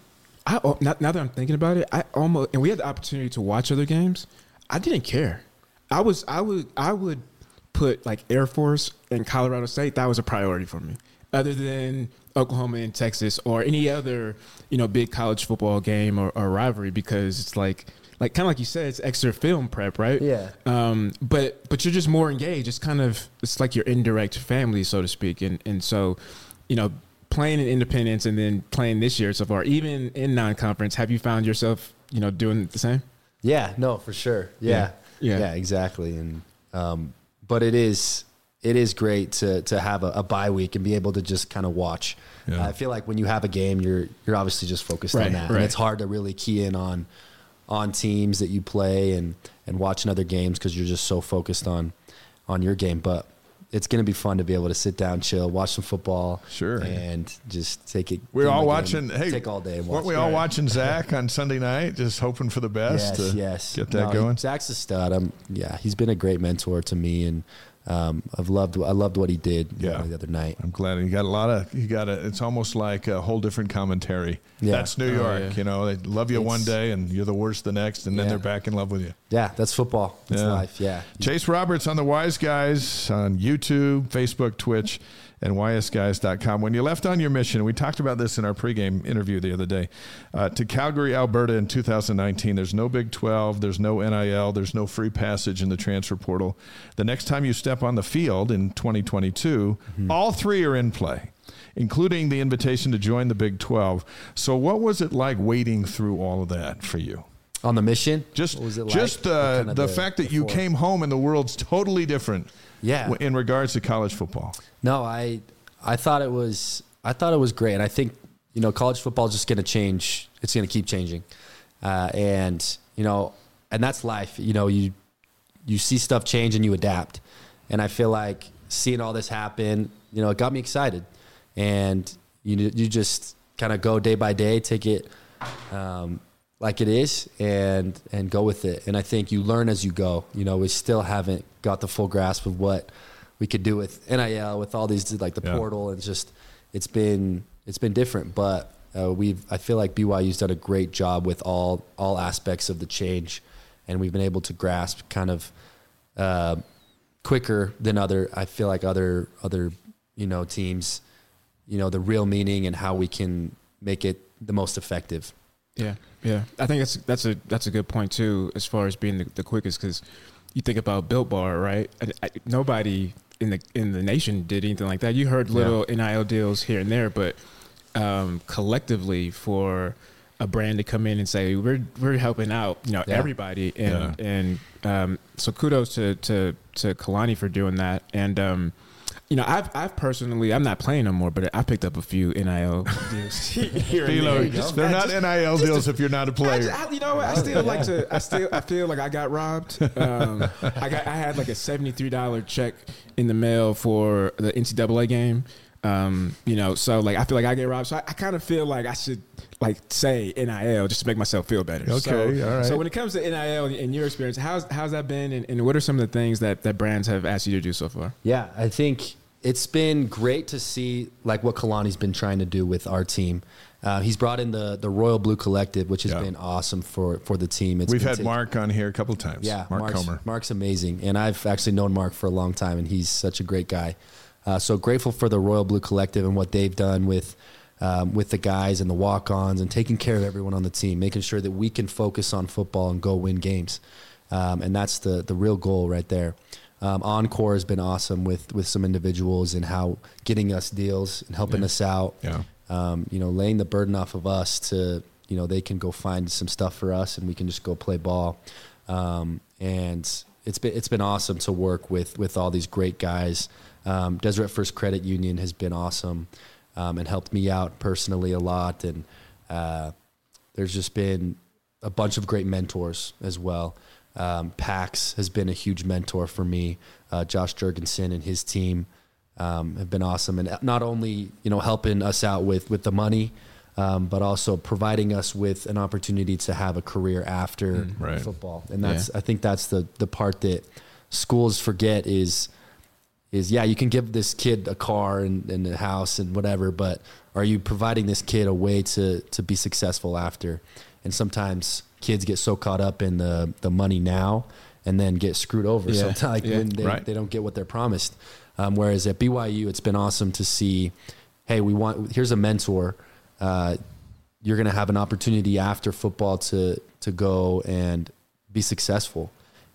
I now, now that I'm thinking about it, I almost and we had the opportunity to watch other games. I didn't care. I was I would I would put like Air Force and Colorado State. That was a priority for me. Other than Oklahoma and Texas or any other you know big college football game or, or rivalry, because it's like like kind of like you said, it's extra film prep, right? Yeah. Um, but but you're just more engaged. It's kind of it's like your indirect family, so to speak, and and so, you know, playing in Independence and then playing this year so far, even in non-conference, have you found yourself, you know, doing the same? Yeah, no, for sure. Yeah, Yeah. yeah, Yeah. exactly. And um, but it is it is great to to have a, a bye week and be able to just kind of watch. Yeah. I feel like when you have a game, you're you're obviously just focused Right, on that, right. and it's hard to really key in on on teams that you play and and watching other games because you're just so focused on on your game. But it's going to be fun to be able to sit down, chill, watch some football, Sure. and just take it. We're all watching. Hey, take all day. And weren't we all watching Zach on Sunday night? Just hoping for the best Yes, to yes. get that No, going. Zach's a stud. I'm, yeah, he's been a great mentor to me, and um, I've loved I loved what he did. you Yeah. know, the other night. I'm glad he got a lot of you got a. It's almost like a whole different commentary. Yeah. That's New Oh, York. yeah. You know, they love you one day and you're the worst the next, and then they're back in love with you. Yeah, that's football. It's Yeah. life. Yeah, Chase Roberts on the Y's Guys on YouTube, Facebook, Twitch, and ysguys.com. When you left on your mission, we talked about this in our pregame interview the other day, uh, to Calgary, Alberta in 2019, there's no Big 12, there's no NIL, there's no free passage in the transfer portal. The next time you step on the field in 2022, all three are in play. Including the invitation to join the Big 12. So, what was it like wading through all of that for you? on the mission. Just, like? just uh, kind of the, fact that you came home and the world's totally different. Yeah. In regards to college football. No, I I thought it was I thought it was great. And I think you know college football is just going to change. It's going to keep changing, uh, and you know, and that's life. You know, you you see stuff change and you adapt. And I feel like seeing all this happen, you know, it got me excited. And you you just kind of go day by day, take it um, like it is, and and go with it. And I think you learn as you go. You know, we still haven't got the full grasp of what we could do with NIL, with all these like the Yeah. portal, and just it's been it's been different. But uh, we've I feel like BYU's done a great job with all all aspects of the change, and we've been able to grasp kind of uh, quicker than other. I feel like other other you know teams, you know the real meaning and how we can make it the most effective. Yeah, yeah. I think that's that's a that's a good point too, as far as being the, the quickest. Because you think about Built Bar, right? I, I, nobody in the in the nation did anything like that. You heard little NIL deals here and there, but um, collectively for a brand to come in and say we're we're helping out, you know, Yeah. everybody, and Yeah. and um, so kudos to to to Kalani for doing that, and. Um, you know, I've I've personally I'm not playing no more, but I picked up a few NIL deals here Philo, there. just- they're not Just- NIL deals if you're not a player. just- I- you know what? I still like to. I still. I feel like I got robbed. Um, I got. I had like a seventy three dollar check in the mail for the NCAA game. Um, you know, so like I feel like I get robbed. So I, I kind of feel like I should like say NIL just to make myself feel better. Okay, So, all right. So when it comes to NIL in your experience, how's how's that been, and, and what are some of the things that that brands have asked you to do so far? Yeah, I think it's been great to see like what Kalani's been trying to do with our team. Uh, he's brought in the the Royal Blue Collective, which has Yeah. been awesome for for the team. It's We've had taken- Mark on here a couple times. Yeah, Mark Mark's, Comer. Mark's amazing, and I've actually known Mark for a long time, and he's such a great guy. Uh, so grateful for the Royal Blue Collective and what they've done with um, with the guys and the walk-ons and taking care of everyone on the team, making sure that we can focus on football and go win games, um, and that's the the real goal right there. Um, Encore has been awesome with with some individuals and how getting us deals and helping us out Yeah. um, you know, laying the burden off of us to, you know, they can go find some stuff for us and we can just go play ball. Um, and it's been it's been awesome to work with with all these great guys. Um, Deseret First Credit Union has been awesome um, and helped me out personally a lot. And uh, there's just been a bunch of great mentors as well. Um, Pax has been a huge mentor for me. Uh, Josh Jurgensen and his team um, have been awesome, and not only you know helping us out with with the money, um, but also providing us with an opportunity to have a career after right. football. And that's I think that's the the part that schools forget is is yeah, you can give this kid a car and, and a house and whatever, but are you providing this kid a way to to be successful after? And sometimes kids get so caught up in the the money now and then get screwed over. Yeah. Sometimes like Yeah. when they, Right. they don't get what they're promised. Um, whereas at BYU, it's been awesome to see. Hey, we want here's a mentor. Uh, you're going to have an opportunity after football to to go and be successful.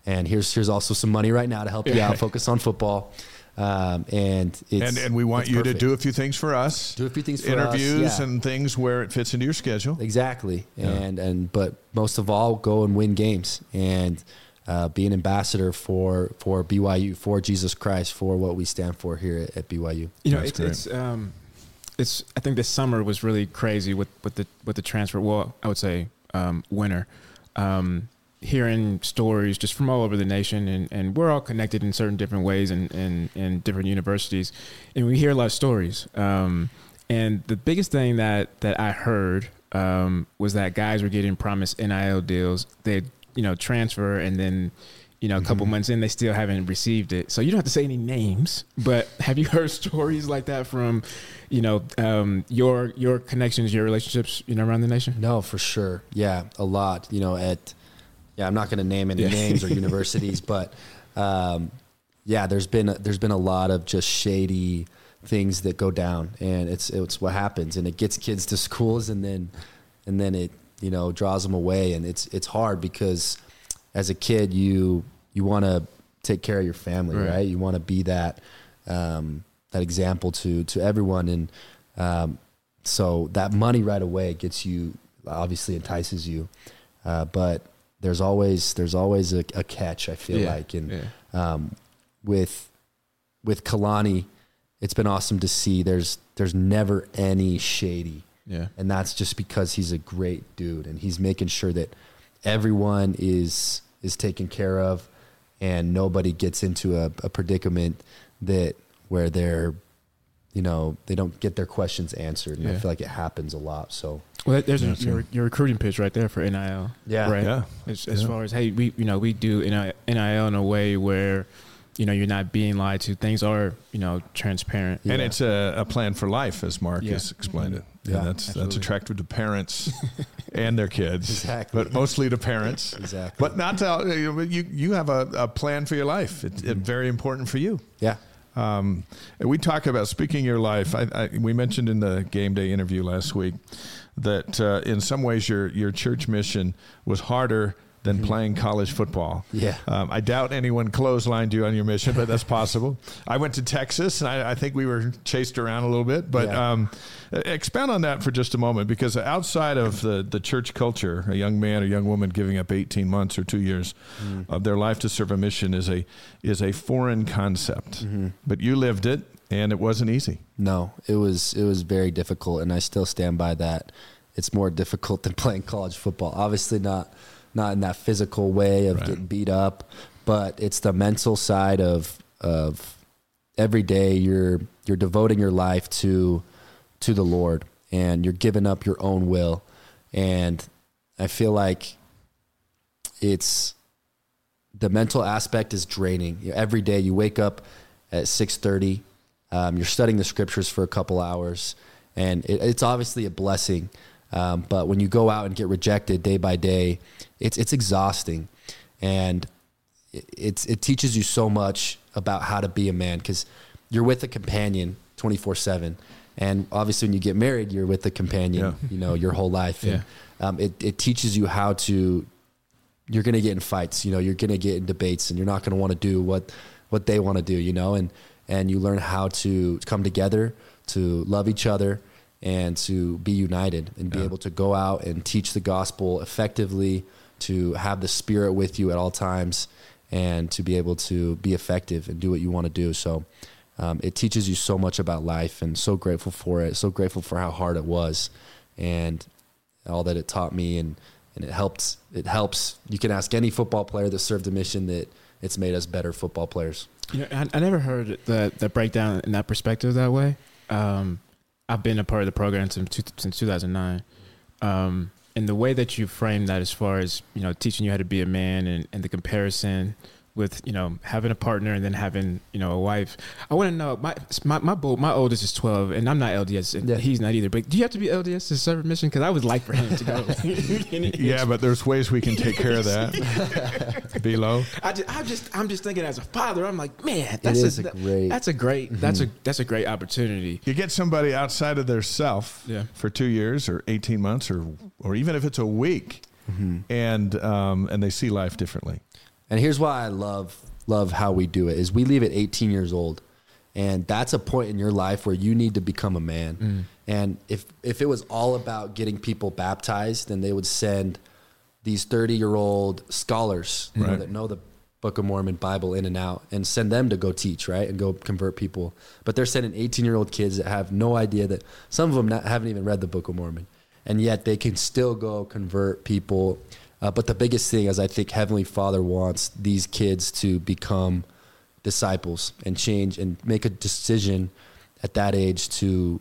And here's here's also some money right now to help you out. Focus on football. Um, and it's, and and we want you perfect. to do a few things for us. Do a few things for us, interviews yeah. and things where it fits into your schedule. Exactly. And and but most of all, go and win games and uh, be an ambassador for for BYU, for Jesus Christ, for what we stand for here at, at BYU. You know, That's it's, great. it's um, it's. I think this summer was really crazy with with the with the transfer. Well, I would say um, winter. Um, hearing stories just from all over the nation, and, and we're all connected in certain different ways, and in, in, different universities, and we hear a lot of stories. Um, and the biggest thing that that I heard um, was that guys were getting promised NIL deals. They you know transfer and then you know, a couple months in, they still haven't received it. So you don't have to say any names, but have you heard stories like that from, you know, um, your your connections, your relationships, you know, around the nation? No, for sure. Yeah, a lot. You know, at yeah, I'm not going to name any Yeah. names or universities, but um, yeah, there's been a, there's been a lot of just shady things that go down, and it's it's what happens, and it gets kids to schools, and then and then it you know draws them away, and it's it's hard because as a kid you you want to take care of your family, Right. right? You want to be that um, that example to to everyone, and um, so that money right away gets you obviously entices you, uh, but there's always there's always a, a catch. I feel Yeah, like, and yeah. um, with with Kalani, it's been awesome to see. There's there's never any shady, Yeah. and that's just because he's a great dude, and he's making sure that everyone is is taken care of, and nobody gets into a, a predicament that where they're you know they don't get their questions answered. And I feel like it happens a lot. So Well, there's Yeah, a, your, your recruiting pitch right there for NIL. Yeah. Right. Yeah. As, as Yeah. far as, hey, we, you know, we do NIL in a way where, you know, you're not being lied to. Things are, you know, transparent. Yeah. And it's a, a plan for life, as Mark Yeah. has explained it. Yeah, and that's that's attractive to parents and their kids, Exactly. but mostly to parents. Exactly. But not to you. You have a, a plan for your life. It's it's very important for you. yeah, Um, and we talk about speaking your life. I, I, we mentioned in the game day interview last week that uh, in some ways your your church mission was harder than playing college football. Yeah. Um, I doubt anyone clotheslined you on your mission, but that's possible. I went to Texas, and I, I think we were chased around a little bit. But Yeah. um, expound on that for just a moment, because outside of the, the church culture, a young man or young woman giving up 18 months or two years of their life to serve a mission is a is a foreign concept. But you lived it, and it wasn't easy. No, it was it was very difficult, and I still stand by that. It's more difficult than playing college football. Obviously, not not in that physical way of Right. getting beat up, but it's the mental side of of every day you're you're devoting your life to to the Lord, and you're giving up your own will, and I feel like it's the mental aspect is draining. Every day you wake up at six thirty, um, you're studying the scriptures for a couple hours, and it, it's obviously a blessing. Um, but when you go out and get rejected day by day, it's it's exhausting, and it, it's it teaches you so much about how to be a man because you're with a companion twenty four seven, and obviously when you get married, you're with a companion, Yeah. you know, your whole life. And, um, it it teaches you how to you're going to get in fights you know you're going to get in debates and you're not going to want to do what what they want to do you know and and you learn how to come together to love each other and to be united and be Yeah. able to go out and teach the gospel effectively to have the spirit with you at all times and to be able to be effective and do what you want to do. So um, it teaches you so much about life and so grateful for it so grateful for how hard it was and all that it taught me. And and it helps it helps. You can ask any football player that served a mission that it's made us better football players You know, I, I never heard the the breakdown in that perspective that way. Um, I've been a part of the program since since 2009, um, and the way that you frame that, as far as you know, teaching you how to be a man and, and the comparison with you know having a partner and then having you know a wife. I want to know my my my, bo- my oldest is twelve and I'm not LDS and Yeah. he's not either. But do you have to be LDS to serve a mission? Because I would like for him to go. Yeah, but there's ways we can take care of that. Below. I just, I'm just I'm just thinking as a father, I'm like, man, that's a a, great- that's a great that's a that's a great opportunity. You get somebody outside of their self Yeah. for two years or 18 months or, or even if it's a week and, um, and they see life differently. And here's why I love love how we do it is we leave at 18 years old. And that's a point in your life where you need to become a man. Mm. And if if it was all about getting people baptized, then they would send these 30 year old scholars you know, Right. that know the Book of Mormon Bible in and out and send them to go teach, right? And go convert people. But they're sending 18 year old kids that have no idea that some of them not, haven't even read the Book of Mormon. And yet they can still go convert people. Uh, but the biggest thing is I think Heavenly Father wants these kids to become disciples and change and make a decision at that age to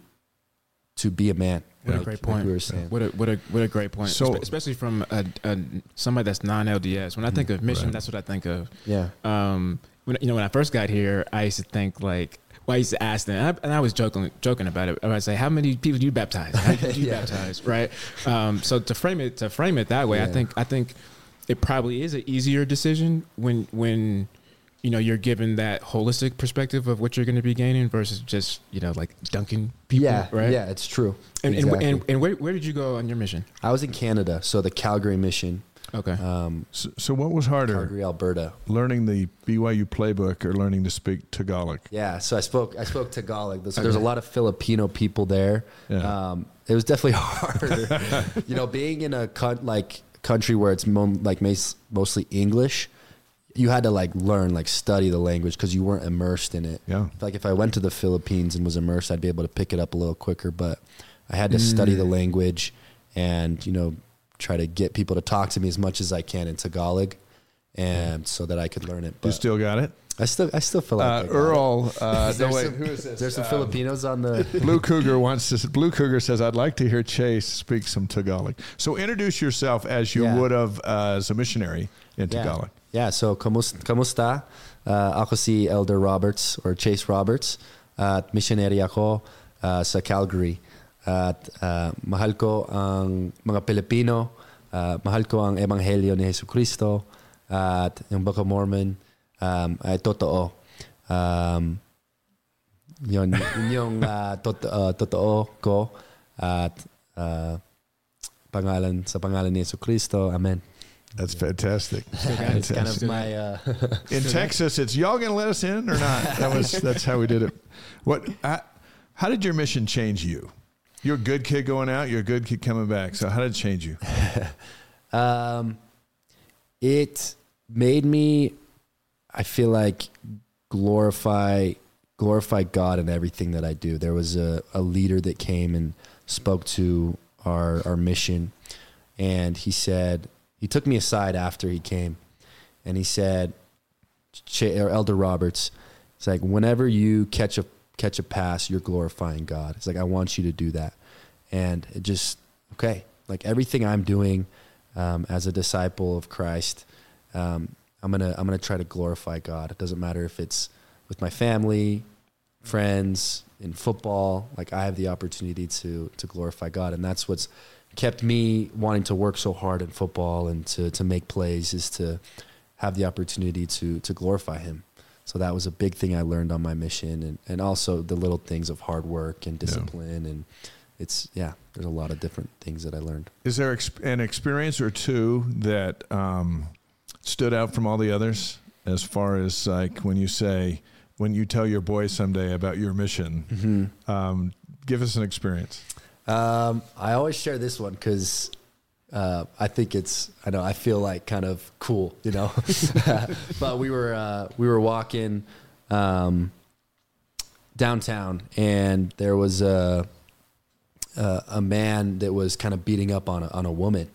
to be a man. What like- a great like point. we were saying. What a what a what a great point. So- especially from a, a somebody that's non LDS. When I think of mission, Right. that's what I think of. Yeah. Um, when you know when I first got here, I used to think like. Well, I used to ask them, and I, and I was joking joking about it. I would say, "How many people do you baptize? How many do you Yeah. baptize?" Right. Um, so to frame it to frame it that way, I think I think it probably is an easier decision when when you know you're given that holistic perspective of what you're going to be gaining versus just you know like dunking people. yeah, Right. yeah, it's true. And, and, and, and where, where did you go on your mission? I was in Canada, so the Calgary mission, Okay. um, So, so what was harder, Calgary, Alberta. learning the BYU playbook or learning to speak Tagalog? Yeah, so I spoke I spoke Tagalog. So there's a lot of Filipino people there. Yeah. Um, it was definitely harder. you know, being in a con- like country where it's mo- like mas- mostly English, you had to like learn like study the language because you weren't immersed in it. Yeah. Like if I went to the Philippines and was immersed, I'd be able to pick it up a little quicker. But I had to study the language and you know try to get people to talk to me as much as I can in Tagalog, and so that I could learn it. You still got it? I still I still feel like Uh, I. Earl, uh, no, There's wait, some- who is this? There's some Uh, Filipinos on the. Blue Cougar wants to. Blue Cougar says, "I'd like to hear Chase speak some Tagalog." So introduce yourself as you Yeah. would have uh, as a missionary in Tagalog. Yeah. yeah. So kamusta? kamusta? Uh, ako si Elder Roberts or Chase Roberts. At missionary ako uh, sa Calgary. At uh, mahal ko ang mga Pilipino. Uh, mahal ko ang Ebanghelyo ni Jesu Cristo. At yung Book of Mormon um, ay totoo. Um, yun, yun yung uh, tot- uh, totoo ko. At uh, pangalan sa pangalan ni Jesu Cristo. Amen. That's fantastic. It's kind of my. Uh, In Texas, it's y'all gonna let us in or not? That was that's how we did it. What? Uh, how did your mission change you? You're a good kid going out. You're a good kid coming back. So how did it change you? Um, it made me, I feel like, glorify glorify God in everything that I do. There was a, a leader that came and spoke to our our mission, and he said he took me aside after he came, and he said, Elder Roberts, it's like whenever you catch a catch a pass, you're glorifying God. It's like I want you to do that, and it just okay. Like everything I'm doing um, as a disciple of Christ, um, I'm gonna I'm gonna try to glorify God. It doesn't matter if it's with my family, friends, in football. Like I have the opportunity to to glorify God, and that's what's kept me wanting to work so hard in football and to to make plays is to have the opportunity to to glorify Him. So that was a big thing I learned on my mission, and and also the little things of hard work and discipline, and it's yeah. There's a lot of different things that I learned. Is there ex- an experience or two that um, stood out from all the others? As far as like when you say when you tell your boy someday about your mission, um, give us an experience. Um, I always share this one because uh, I think it's I know I feel like kind of cool, you know. but we were uh, we were walking um, downtown, and there was a a, man that was kind of beating up on a, on a woman,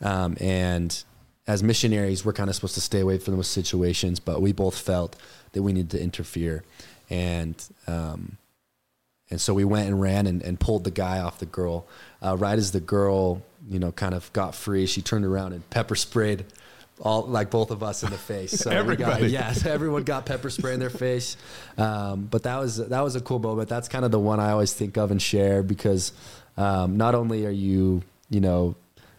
um, and as missionaries, we're kind of supposed to stay away from those situations, but we both felt that we needed to interfere, and um, and so we went and ran and, and pulled the guy off the girl. Uh, right as the girl, you know, kind of got free, she turned around and pepper sprayed all like both of us in the face. So Everybody. got, yeah, everyone got pepper spray in their face. Um, but that was that was a cool moment. That's kind of the one I always think of and share because um, not only are you you know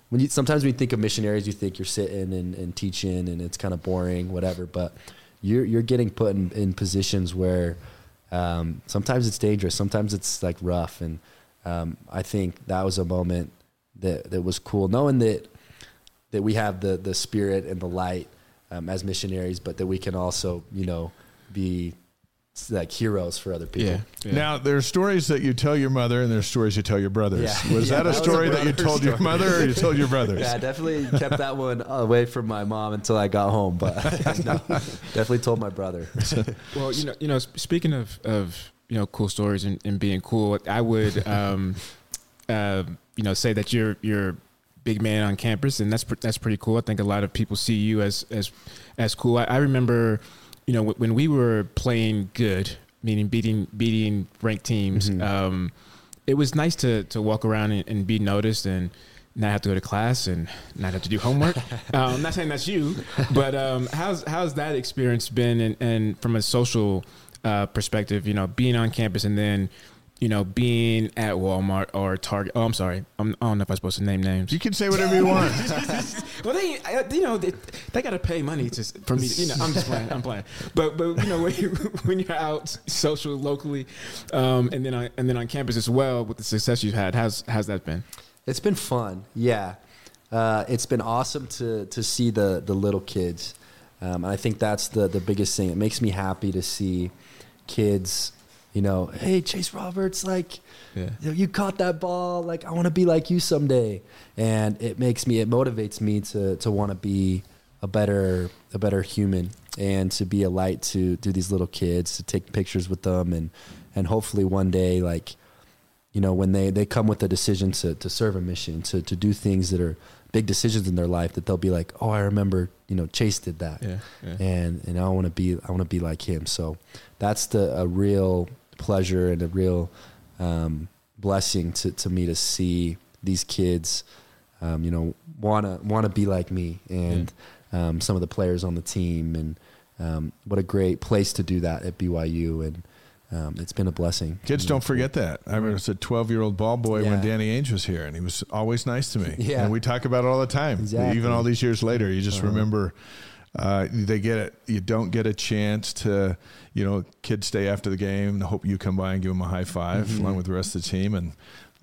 when you sometimes when you think of missionaries, you think you're sitting and, and teaching and it's kind of boring, whatever. But you're you're getting put in, in positions where um, sometimes it's dangerous, sometimes it's like rough, and um, I think that was a moment that that was cool, knowing that that we have the the spirit and the light um, as missionaries, but that we can also you know be like heroes for other people. Yeah. yeah. Now, there are stories that you tell your mother, and there are stories you tell your brothers. Yeah. Was Yeah, that a that a story that you brother told your mother, or you told your brothers? Yeah, I definitely kept that one away from my mom until I got home, but no, definitely told my brother. Well, you know, you know, speaking of of you know cool stories and, and being cool, I would um, uh, you know say that you're you're a big man on campus, and that's that's pretty cool. I think a lot of people see you as as as cool. I, I remember, you know, when we were playing good, meaning beating beating ranked teams. Um, it was nice to to walk around and, and be noticed and not have to go to class and not have to do homework. um, I'm not saying that's you, but um, how's how's that experience been? And, and from a social uh, perspective, you know, being on campus and then you know being at Walmart or Target. Oh, I'm sorry, I'm, I don't know if I'm supposed to name names. You can say whatever you want. Well, they, I- you know, they, they got to pay money to for me. To, you know, I'm just playing. I'm playing. But but you know, when you when you're out social locally, um, and then on and then on campus as well with the success you've had, how's how's that been? It's been fun. Yeah, uh, it's been awesome to to see the the little kids. Um, and I think that's the the biggest thing. It makes me happy to see kids. You know, hey Chase Roberts, like Yeah. you, know, you caught that ball. Like I want to be like you someday. And it makes me, it motivates me to to want to be a better a better human and to be a light to to these little kids to take pictures with them and and hopefully one day like you know when they they come with a decision to to serve a mission to to do things that are big decisions in their life that they'll be like oh i remember you know chase did that Yeah, yeah. and and i want to be i want to be like him so that's the a real pleasure and a real um, blessing to to me to see these kids um, you know wanna wanna be like me and um, some of the players on the team and um, what a great place to do that at byu and um, it's been a blessing Kids don't forget that. I remember as a 12 year old ball boy when Danny Ainge was here, and he was always nice to me. Yeah. And we talk about it all the time. Exactly. Even all these years later, you Uh-huh. just remember uh, they get it. You don't get a chance to, you know, kids stay after the game and hope you come by and give them a high 5 Mm-hmm. along with the rest of the team. And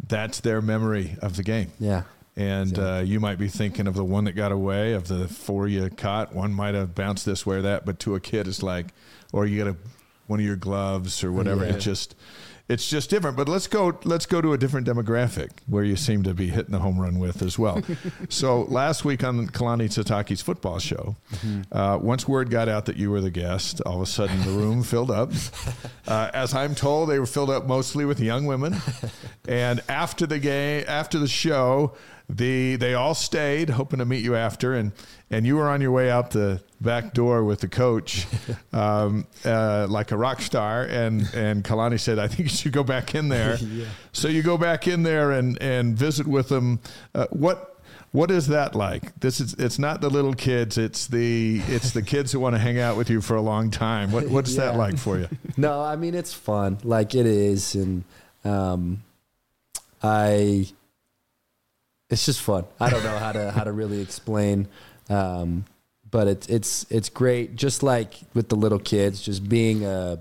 that's their memory of the game. yeah And uh, you might be thinking of the one that got away, of the four you caught. One might have bounced this way or that, but to a kid, it's like, or you get a one of your gloves or whatever. Yeah. It just, it's just different. But let's go. Let's go to a different demographic where you seem to be hitting the home run with as well. so last week on Kalani Sitake's football show, uh, once word got out that you were the guest, all of a sudden the room filled up. Uh, as I'm told, they were filled up mostly with young women. And after the game, after the show, the they all stayed, hoping to meet you after, and and you were on your way out the back door with the coach, um, uh, like a rock star. And and Kalani said, "I think you should go back in there." So you go back in there and and visit with them. Uh, what what is that like? This is it's not the little kids. It's the it's the kids who want to hang out with you for a long time. What what's that like for you? no, I mean it's fun, like it is, and um, I. It's just fun. I don't know how to how to really explain, um, but it's it's it's great. Just like with the little kids, just being a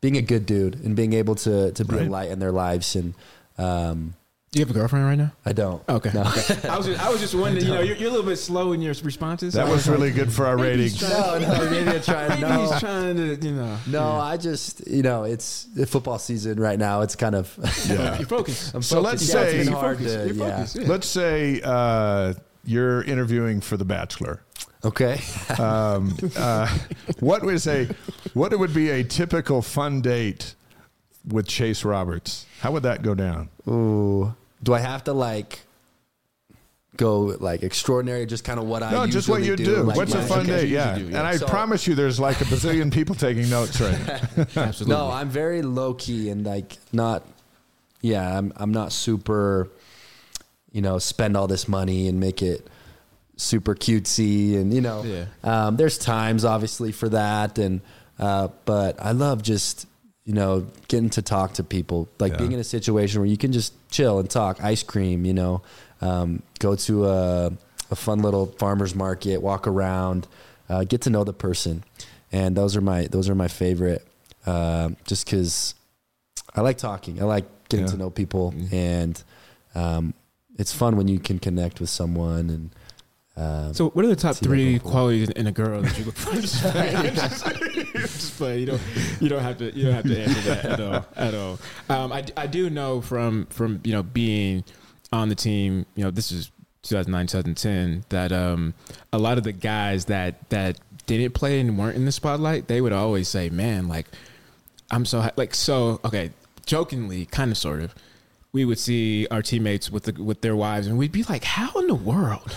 being a good dude and being able to to be Right. a light in their lives. And um, Do you have a girlfriend right now? I don't. Okay. No. I was just, I was just wondering. You know, you're, you're a little bit slow in your responses. That was really good for our Maybe ratings. No, no, maybe I tried. Maybe No. he's trying to, you know. No, I just you know it's the football season right now. It's kind of Yeah. You're focused. I'm So let's focused. Yeah, say- it's been hard focused. to You're yeah. focused, yeah. Let's say uh, you're interviewing for The Bachelor. Okay. Um, uh, what would say? What would be a typical fun date with Chase Roberts? How would that go down? Ooh, do I have to like go like extraordinary? Just kind of what I No, just what you do. like What's a fun day? Yeah. do, yeah. and I So- promise you, there's like a bazillion people taking notes right now. Absolutely. No, I'm very low key and like not. Yeah, I'm I'm not super. You know, spend all this money and make it super cutesy, and you know, Yeah. um, there's times obviously for that, and uh, but I love just you know getting to talk to people, like Yeah. being in a situation where you can just chill and talk, ice cream, you know, um, go to a, a fun little farmers market, walk around, uh, get to know the person, and those are my those are my favorite, uh, just because I like talking, I like getting Yeah. to know people, and um, it's fun when you can connect with someone and. Uh, So, what are the top three qualities in, a girl that you look for? just play. just play. You don't. You don't have to. You don't have to answer that at all. At all. Um, I, I do know from from you know being on the team. You know, this is 2009, 2010. That um, a lot of the guys that that didn't play and weren't in the spotlight, they would always say, "Man, like I'm so ha-. like so." Okay, jokingly, kind of, sort of. We would see our teammates with the with their wives, and we'd be like, "How in the world?"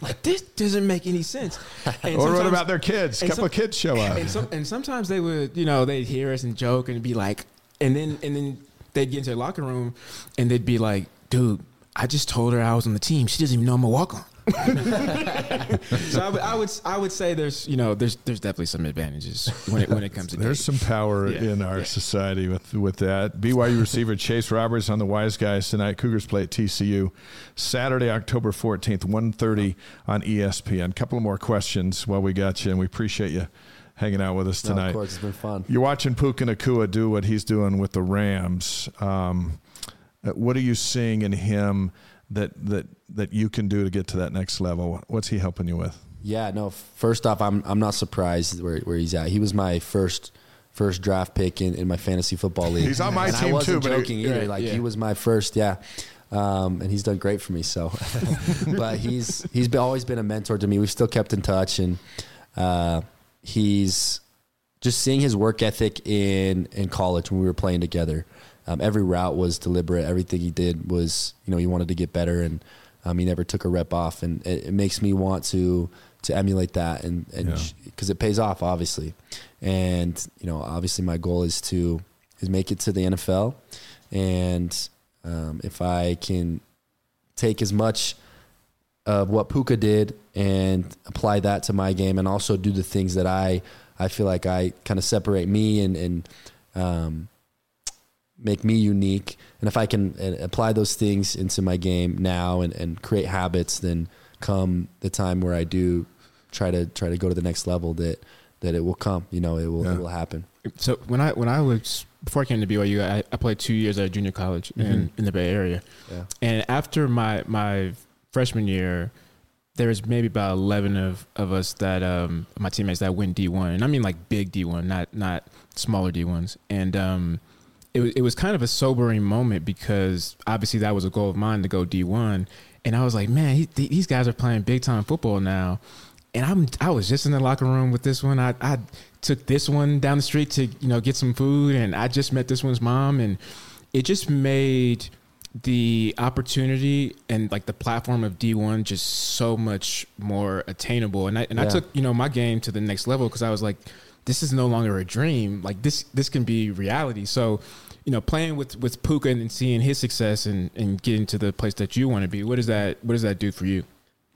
Like this doesn't make any sense. And Or what about their kids? A couple some- of kids show up. And, some, and sometimes they would, you know, they'd hear us and joke and be like, and then and then they'd get into the locker room and they'd be like, "Dude, I just told her I was on the team. She doesn't even know I'm a walk on." so I would, I would I would say there's you know there's there's definitely some advantages when it when it comes to There's dating. some power Yeah, in our yeah. society with with that. BYU receiver Chase Roberts on the Y's Guys tonight. Cougars play at TCU Saturday, October 14th, 1.30 on ESPN. couple of more questions while we got you, and we appreciate you hanging out with us no, tonight. of course, it's been fun. You're watching Puka Nacua do what he's doing with the Rams. Um, uh, what are you seeing in him that that that you can do to get to that next level? What's he helping you with? Yeah, no. First off, I'm I'm not surprised where where he's at. He was my first first draft pick in, in my fantasy football league. He's on my and team I wasn't too, but he- joking either. Right, like yeah. he was my first, yeah. Um, and he's done great for me. So, but he's he's been, always been a mentor to me. We've still kept in touch, and uh, he's just seeing his work ethic in in college when we were playing together. Um, every route was deliberate. Everything he did was, you know, he wanted to get better, and um, he never took a rep off. And it, it makes me want to to emulate that, and and Yeah. because it pays off, obviously. And you know, obviously, my goal is to is make it to the NFL, and um, if I can take as much of what Puka did and apply that to my game, and also do the things that I I feel like I kind of separate me and and um, make me unique. And if I can uh, apply those things into my game now and, and create habits, then come the time where I do try to try to go to the next level, that that it will come. You know, it will Yeah. it will happen. So when I when I was before I came to BYU, I, I played two years at a junior college in, in the Bay Area. Yeah. And after my my freshman year, there was maybe about eleven of, of us that um my teammates that went D one, and I mean like big D one, not not smaller D ones. And um, it was it was kind of a sobering moment because obviously that was a goal of mine to go D one, and I was like, man, he, th- these guys are playing big time football now. And I'm I was just in the locker room with this one. I I took this one down the street to you know get some food, and I just met this one's mom, and it just made the opportunity and like the platform of D1 just so much more attainable. And I and I took you know my game to the next level because I was like, this is no longer a dream. Like this this can be reality. So. You know, playing with with Puka and seeing his success and, and getting to the place that you want to be. What does that What does that do for you?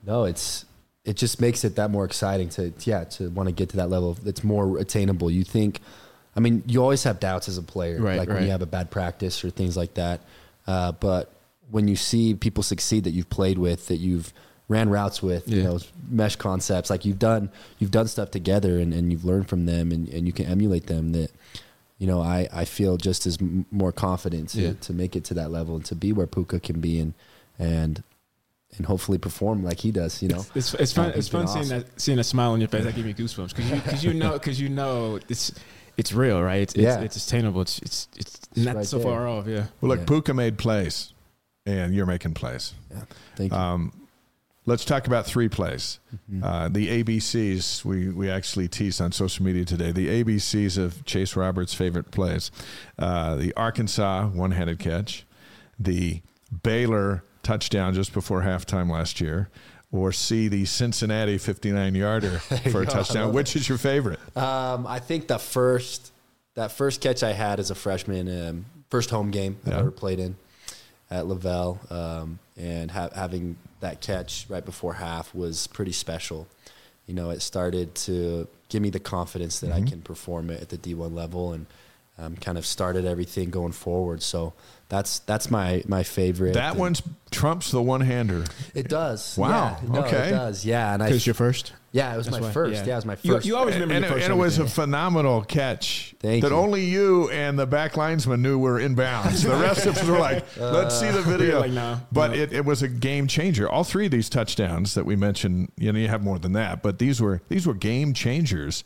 No, it's it just makes it that more exciting to yeah to want to get to that level that's more attainable. You think, I mean, you always have doubts as a player, Right, like when you have a bad practice or things like that. Uh, but when you see people succeed that you've played with, that you've ran routes with, you know, mesh concepts, like you've done you've done stuff together and, and you've learned from them and, and you can emulate them. That you know, I, I feel just as m- more confident to, Yeah. to make it to that level and to be where Puka can be and and and hopefully perform like he does. You know, It's it's fun. It's he's been fun seeing that seeing a smile on your face. That give me goosebumps because you because you know because you know it's it's real, right? It's Yeah. it's, it's attainable. It's it's it's not right so there. far off. Yeah. Well, look, Yeah. Puka made plays, and you're making plays. yeah. Thank you. Um, let's talk about three plays. Mm-hmm. Uh, the ABCs we we actually teased on social media today. The ABCs of Chase Roberts' favorite plays: uh, the Arkansas one-handed catch, the Baylor touchdown just before halftime last year, or C the Cincinnati 59-yarder for a touchdown. Which is your favorite? Um, I think the first that first catch I had as a freshman, um, first home game I've ever played in. At LaVell, um, and ha- having that catch right before half was pretty special. You know, it started to give me the confidence that Mm-hmm. I can perform it at the D1 level, and um, kind of started everything going forward. So that's that's my my favorite. That And one's trumps the one hander. it does. Wow, Yeah, no, okay. it does. Yeah, and I Because you're first. yeah, it was That's my why, first. yeah. Yeah. it was my first. you always remember and, your it- first and it was a phenomenal catch Thank that you. only you and the back linesman knew were in bounds. The rest of us were like, let's see the video. like, no, but no. It, it was a game changer. All three of these touchdowns that we mentioned, you know, you have more than that, but these were these were game changers.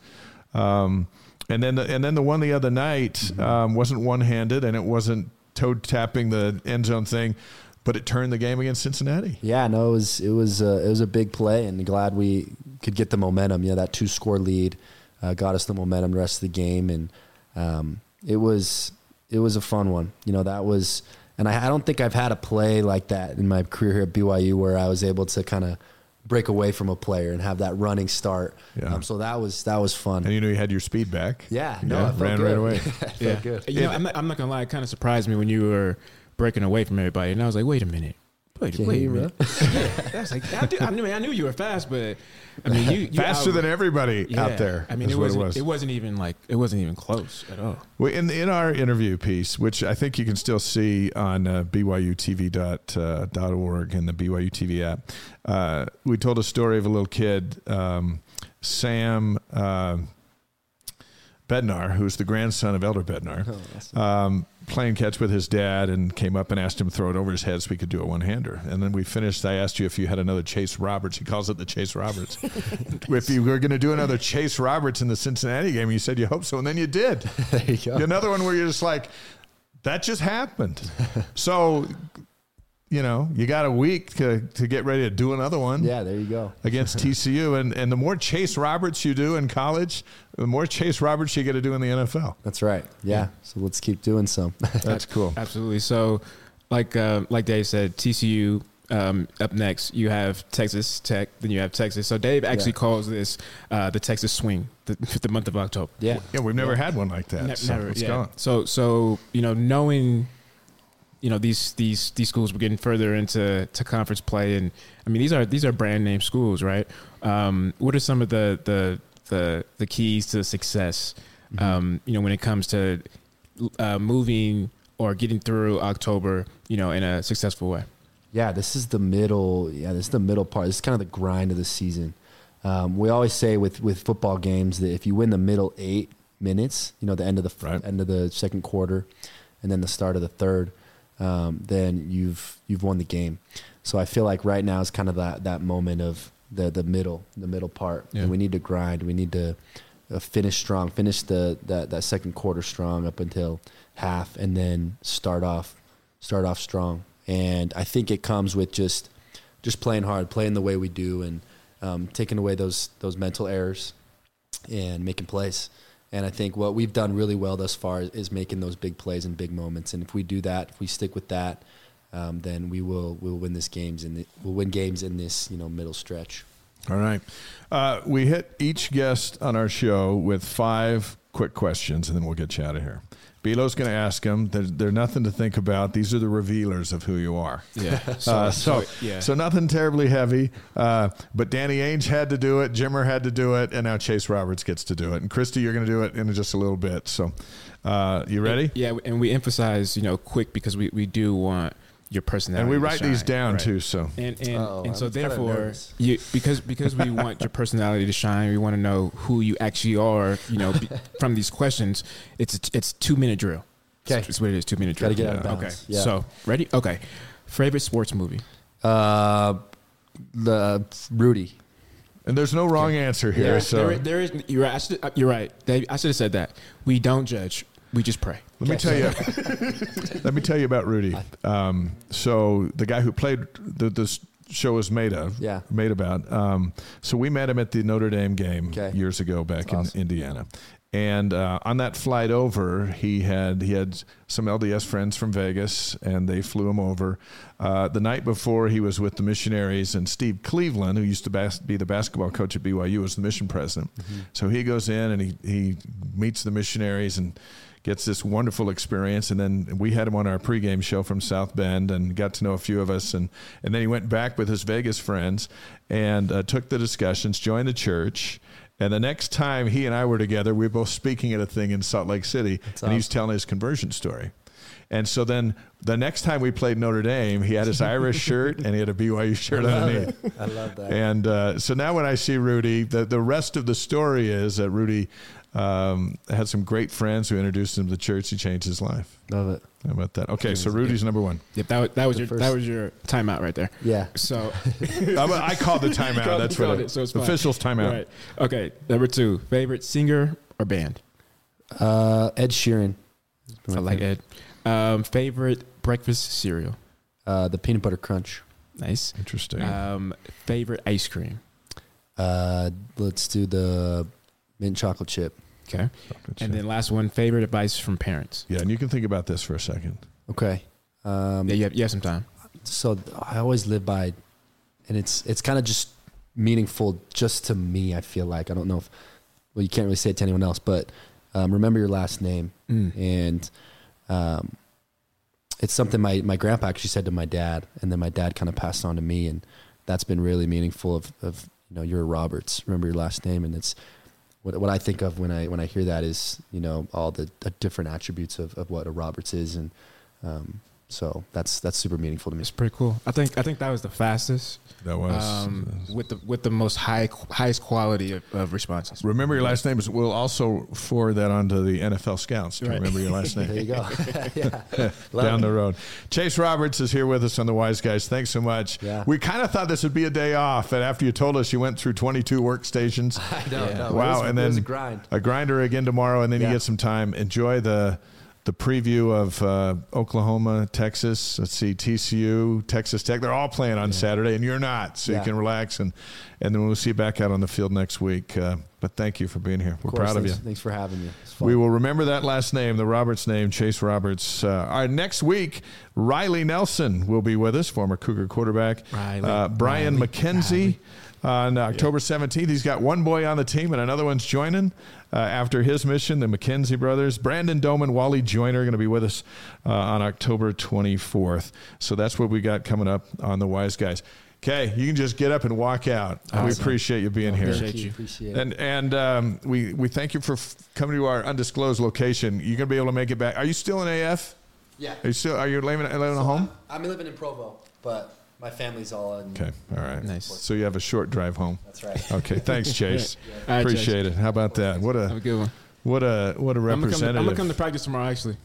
Um, and then the, and then the one the other night Mm-hmm. um, wasn't one handed and it wasn't toe tapping the end zone thing, but it turned the game against Cincinnati. Yeah, no, it was it was uh, it was a big play, and glad we could get the momentum. You know, that two score lead uh, got us the momentum the rest of the game, and um, it was it was a fun one. You know, that was, and I, I don't think I've had a play like that in my career here at BYU where I was able to kind of break away from a player and have that running start. Yeah. Um, so that was that was fun. And you know you had your speed back. yeah, no, Yeah, I felt ran good. right away. Felt Yeah. good. You know, I'm not, I'm not gonna lie. It kind of surprised me when you were breaking away from everybody, and I was like, wait a minute. Wait, Can't wait a you minute. That's like I, did, I, mean, I knew you were fast, but I mean, you, you Faster out- than everybody Yeah. out there. I mean, it wasn't. it was. It wasn't even like it wasn't even close at all. Well, in in our interview piece, which I think you can still see on uh, byutv.org and the BYU TV app, uh, we told a story of a little kid, um, Sam uh, Bednar, who's the grandson of Elder Bednar, Oh, awesome. um, playing catch with his dad and came up and asked him to throw it over his head so we could do a one hander. And then we finished. I asked you if you had another Chase Roberts. He calls it the Chase Roberts. if you were going to do another Chase Roberts in the Cincinnati game, you said you hope so, and then you did. there you go. Another one where you're just like, that just happened. so, you know, you got a week to, to get ready to do another one Yeah, there you go. against TCU. And, and the more Chase Roberts you do in college, the more Chase Roberts you get to do in the NFL. That's right. Yeah. So let's keep doing some. That's cool. Absolutely. So, like uh, like Dave said, TCU. Um, up next, you have Texas Tech. Then you have Texas. So Dave actually Yeah. calls this uh, the Texas Swing, the, the month of October. yeah. Yeah, we've never had one like that. Ne- so never, it's yeah. gone. So so you know knowing you know these these these schools were getting further into to conference play and I mean these are these are brand name schools right um, what are some of the the the, the keys to success um, you know when it comes to uh, moving or getting through October you know in a successful way Yeah, this is the middle. Yeah, this is the middle part. This is kind of the grind of the season. Um, we always say with with football games that if you win the middle eight minutes, you know, the end of the Right. end of the second quarter, and then the start of the third, um, then you've you've won the game. So I feel like right now is kind of that that moment of the the middle the middle part, Yeah. and we need to grind. We need to uh, finish strong, finish the that that second quarter strong up until half, and then start off start off strong. And I think it comes with just just playing hard, playing the way we do, and um, taking away those those mental errors and making plays. And I think what we've done really well thus far is making those big plays and big moments. And if we do that, if we stick with that, um, then we will we'll win this games and we'll win games in this you know middle stretch. All right. Uh, we hit each guest on our show with five quick questions, and then we'll get you out of here. Belo's going to ask them. They're, they're nothing to think about. These are the revealers of who you are. yeah Uh, so, yeah so nothing terribly heavy. Uh, but Danny Ainge had to do it. Jimmer had to do it, and now Chase Roberts gets to do it. And Christy, you're going to do it in just a little bit. So, uh, you ready? yeah and we emphasize you know quick because we, we do want your personality And we to write these down right? too. So, And and, Uh-oh, and so therefore, you because because we want your personality to shine, we want to know who you actually are. You know, be, from these questions, it's a, it's two minute drill. Okay. it's what it is. Two minute drill. Gotta get out of Okay. Yeah. so ready? Okay. Favorite sports movie? Uh, the Rudy. and there's no wrong answer here. Yeah, so, there, there is. You're right. I should, uh, you're right. Dave, I should have said that. We don't judge. We just pray. Let me tell you. let me tell you about Rudy. Um, so the guy who played the this show was made of, Yeah. made about. Um, so we met him at the Notre Dame game Okay. years ago back in awesome. Indiana, and uh, on that flight over, he had he had some LDS friends from Vegas, and they flew him over. Uh, the night before, he was with the missionaries, and Steve Cleveland, who used to bas- be the basketball coach at BYU, was the mission president. So he goes in and he he meets the missionaries and gets this wonderful experience. And then we had him on our pregame show from South Bend and got to know a few of us. And, and then he went back with his Vegas friends and uh, took the discussions, joined the church. And the next time he and I were together, we were both speaking at a thing in Salt Lake City, That's and he was telling his conversion story. And so then the next time we played Notre Dame, he had his Irish shirt and he had a BYU shirt underneath. I love that. And uh, so now when I see Rudy, the, the rest of the story is that Rudy um, had some great friends who introduced him to the church. He changed his life. love it. How about that? Okay, so Rudy's number one. Yep, that was, that was The your first- that was your timeout right there. Yeah. So I'm- I called the timeout. Called- That's called what it, so it's the fine. official's timeout. Right. Okay. Number two, favorite singer or band? Uh, Ed Sheeran. I like Ed. Um, favorite breakfast cereal? Uh, the peanut butter crunch. Nice. Interesting. Um, favorite ice cream? Uh, let's do the mint chocolate chip. Okay. And then last one, favorite advice from parents? yeah, and you can think about this for a second. Okay. Um, Yeah, you have, you have some time. so I always live by, and it's it's kind of just meaningful just to me. I feel like I don't know if well you can't really say it to anyone else, but um, remember your last name, Mm. and um, it's something my my grandpa actually said to my dad, and then my dad kind of passed on to me, and that's been really meaningful. Of of you know you're Roberts. Remember your last name, and it's what what I think of when I when I hear that is you know all the, the different attributes of, of what a Roberts is, and um, so that's that's super meaningful to me. It's pretty cool. I think I think that was the fastest That was. um, with the with the most high highest quality of, of responses. remember your last name. is We'll also forward that onto the NFL scouts to Right. remember your last name. There you go. yeah. Down it. the road. Chase Roberts is here with us on the Y's Guys. Thanks so much. Yeah. We kind of thought this would be a day off, and after you told us you went through 22 workstations, I know. Yeah. no, it wow, was- and it then was a grind. a grinder again tomorrow, and then you get some time. Enjoy the the preview of uh, Oklahoma, Texas. Let's see, TCU, Texas Tech. They're all playing on Saturday, and you're not, so you can relax. and And then we'll see you back out on the field next week. Uh, but thank you for being here. We're Of course, proud of you. thanks, Thanks for having me. We will remember that last name, the Roberts name, Chase Roberts. Uh, our next week, Riley Nelson will be with us, former Cougar quarterback. Riley. Uh, Brian Riley. McKenzie on October 17th. He's got one boy on the team and another one's joining uh, after his mission, the McKenzie brothers. Brandon Doman, Wally Joyner are going to be with us uh, on October 24th. So that's what we got coming up on the Y's Guys. Okay, you can just get up and walk out. We appreciate you being here. Appreciate Thank you. Appreciate it. And and um, we we thank you for f- coming to our undisclosed location. You're gonna be able to make it back. Are you still in AF? yeah. Are you still? Are you living, living at home? I'm living in Provo, but my family's all in. Okay, all right. Nice. So you have a short drive home. That's right. Okay, thanks, Chase. All right, Chase. Appreciate it. How about that? What Have a a good one. what a what a I'm gonna, come to, representative. I'm gonna come to practice tomorrow. Actually,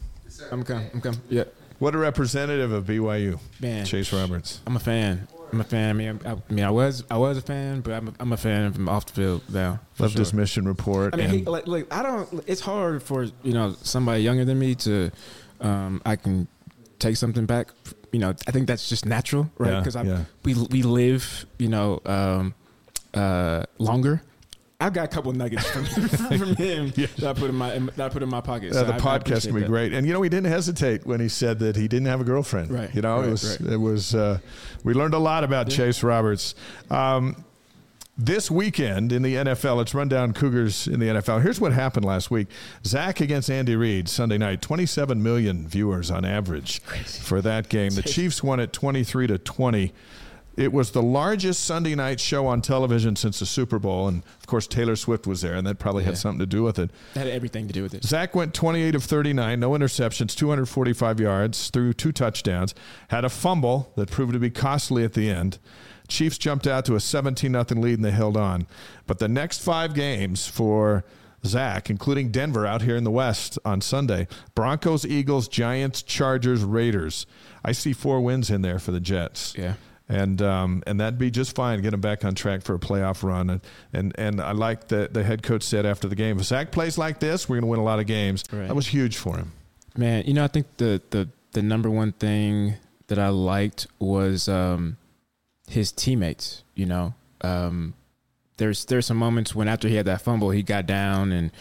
I'm gonna. I'm come. Yeah, what a representative of BYU, man. Chase Roberts. I'm a fan. I'm a fan. I mean, I, I mean, I was I was a fan, but I'm a, I'm a fan from off the field now. for Loved sure. his mission report. I mean, and he, like, like I don't. It's hard for you know somebody younger than me to. Um, I can take something back. You know, I think that's just natural, right? Because yeah. we we live, you know, um, uh, longer. I've got a couple nuggets from, from him that I put in my that I put in my pocket. Uh, So the I- podcast can be that. great, and you know he didn't hesitate when he said that he didn't have a girlfriend. Right, You know, it was right. it was. Uh, we learned a lot about Chase Roberts. Um, this weekend in the NFL, let's run down Cougars in the NFL. Here's what happened last week: Zach against Andy Reid Sunday night. 27 million viewers on average for that game. The Chiefs won it 23 to 20. It was the largest Sunday night show on television since the Super Bowl, and of course Taylor Swift was there, and that probably Yeah. had something to do with it. That had everything to do with it. Zach went 28 of 39, no interceptions, 245 yards, threw two touchdowns, had a fumble that proved to be costly at the end. Chiefs jumped out to a 17 0 lead and they held on. But the next five games for Zach, including Denver out here in the West on Sunday Broncos, Eagles, Giants, Chargers, Raiders. I see four wins in there for the Jets Yeah. And um, and that'd be just fine. Get him back on track for a playoff run. And and, and I like that the head coach said after the game, if Zach plays like this, we're going to win a lot of games. Right. That was huge for him. Man, you know, I think the the the number one thing that I liked was um, his teammates. You know, um, there's there's some moments when after he had that fumble, he got down and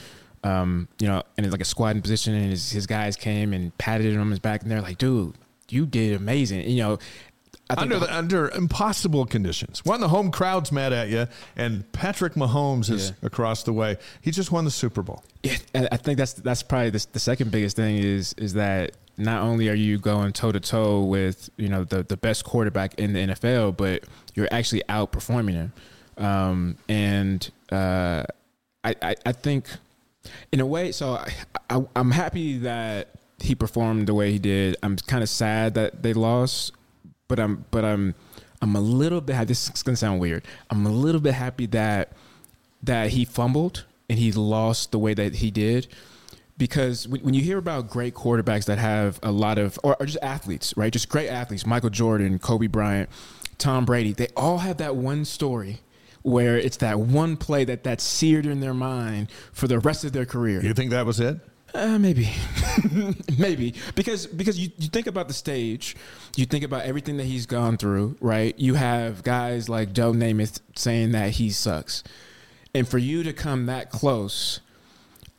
um, you know, in like a squatting position, and his his guys came and patted him on his back, and they're like, "Dude, you did amazing." You know, I think under the, under impossible conditions. One, the home crowd's mad at you, and Patrick Mahomes is Yeah. across the way. He just won the Super Bowl. Yeah, I think that's that's probably the, the second biggest thing is is that not only are you going toe to toe with you know the the best quarterback in the NFL, but you're actually outperforming him. Um, and uh, I, I I think in a way, so I, I I'm happy that he performed the way he did. I'm kind of sad that they lost, but I'm but I'm I'm a little bit. This is gonna sound weird. I'm a little bit happy that that he fumbled and he lost the way that he did because when, you hear about great quarterbacks that have a lot of or, or just athletes right just great athletes michael jordan kobe bryant tom brady they all have that one story where it's that one play that that's seared in their mind for the rest of their career You think that was it? Uh, maybe, maybe because because you, you think about the stage, you think about everything that he's gone through, right? You have guys like Joe Namath saying that he sucks, and for you to come that close,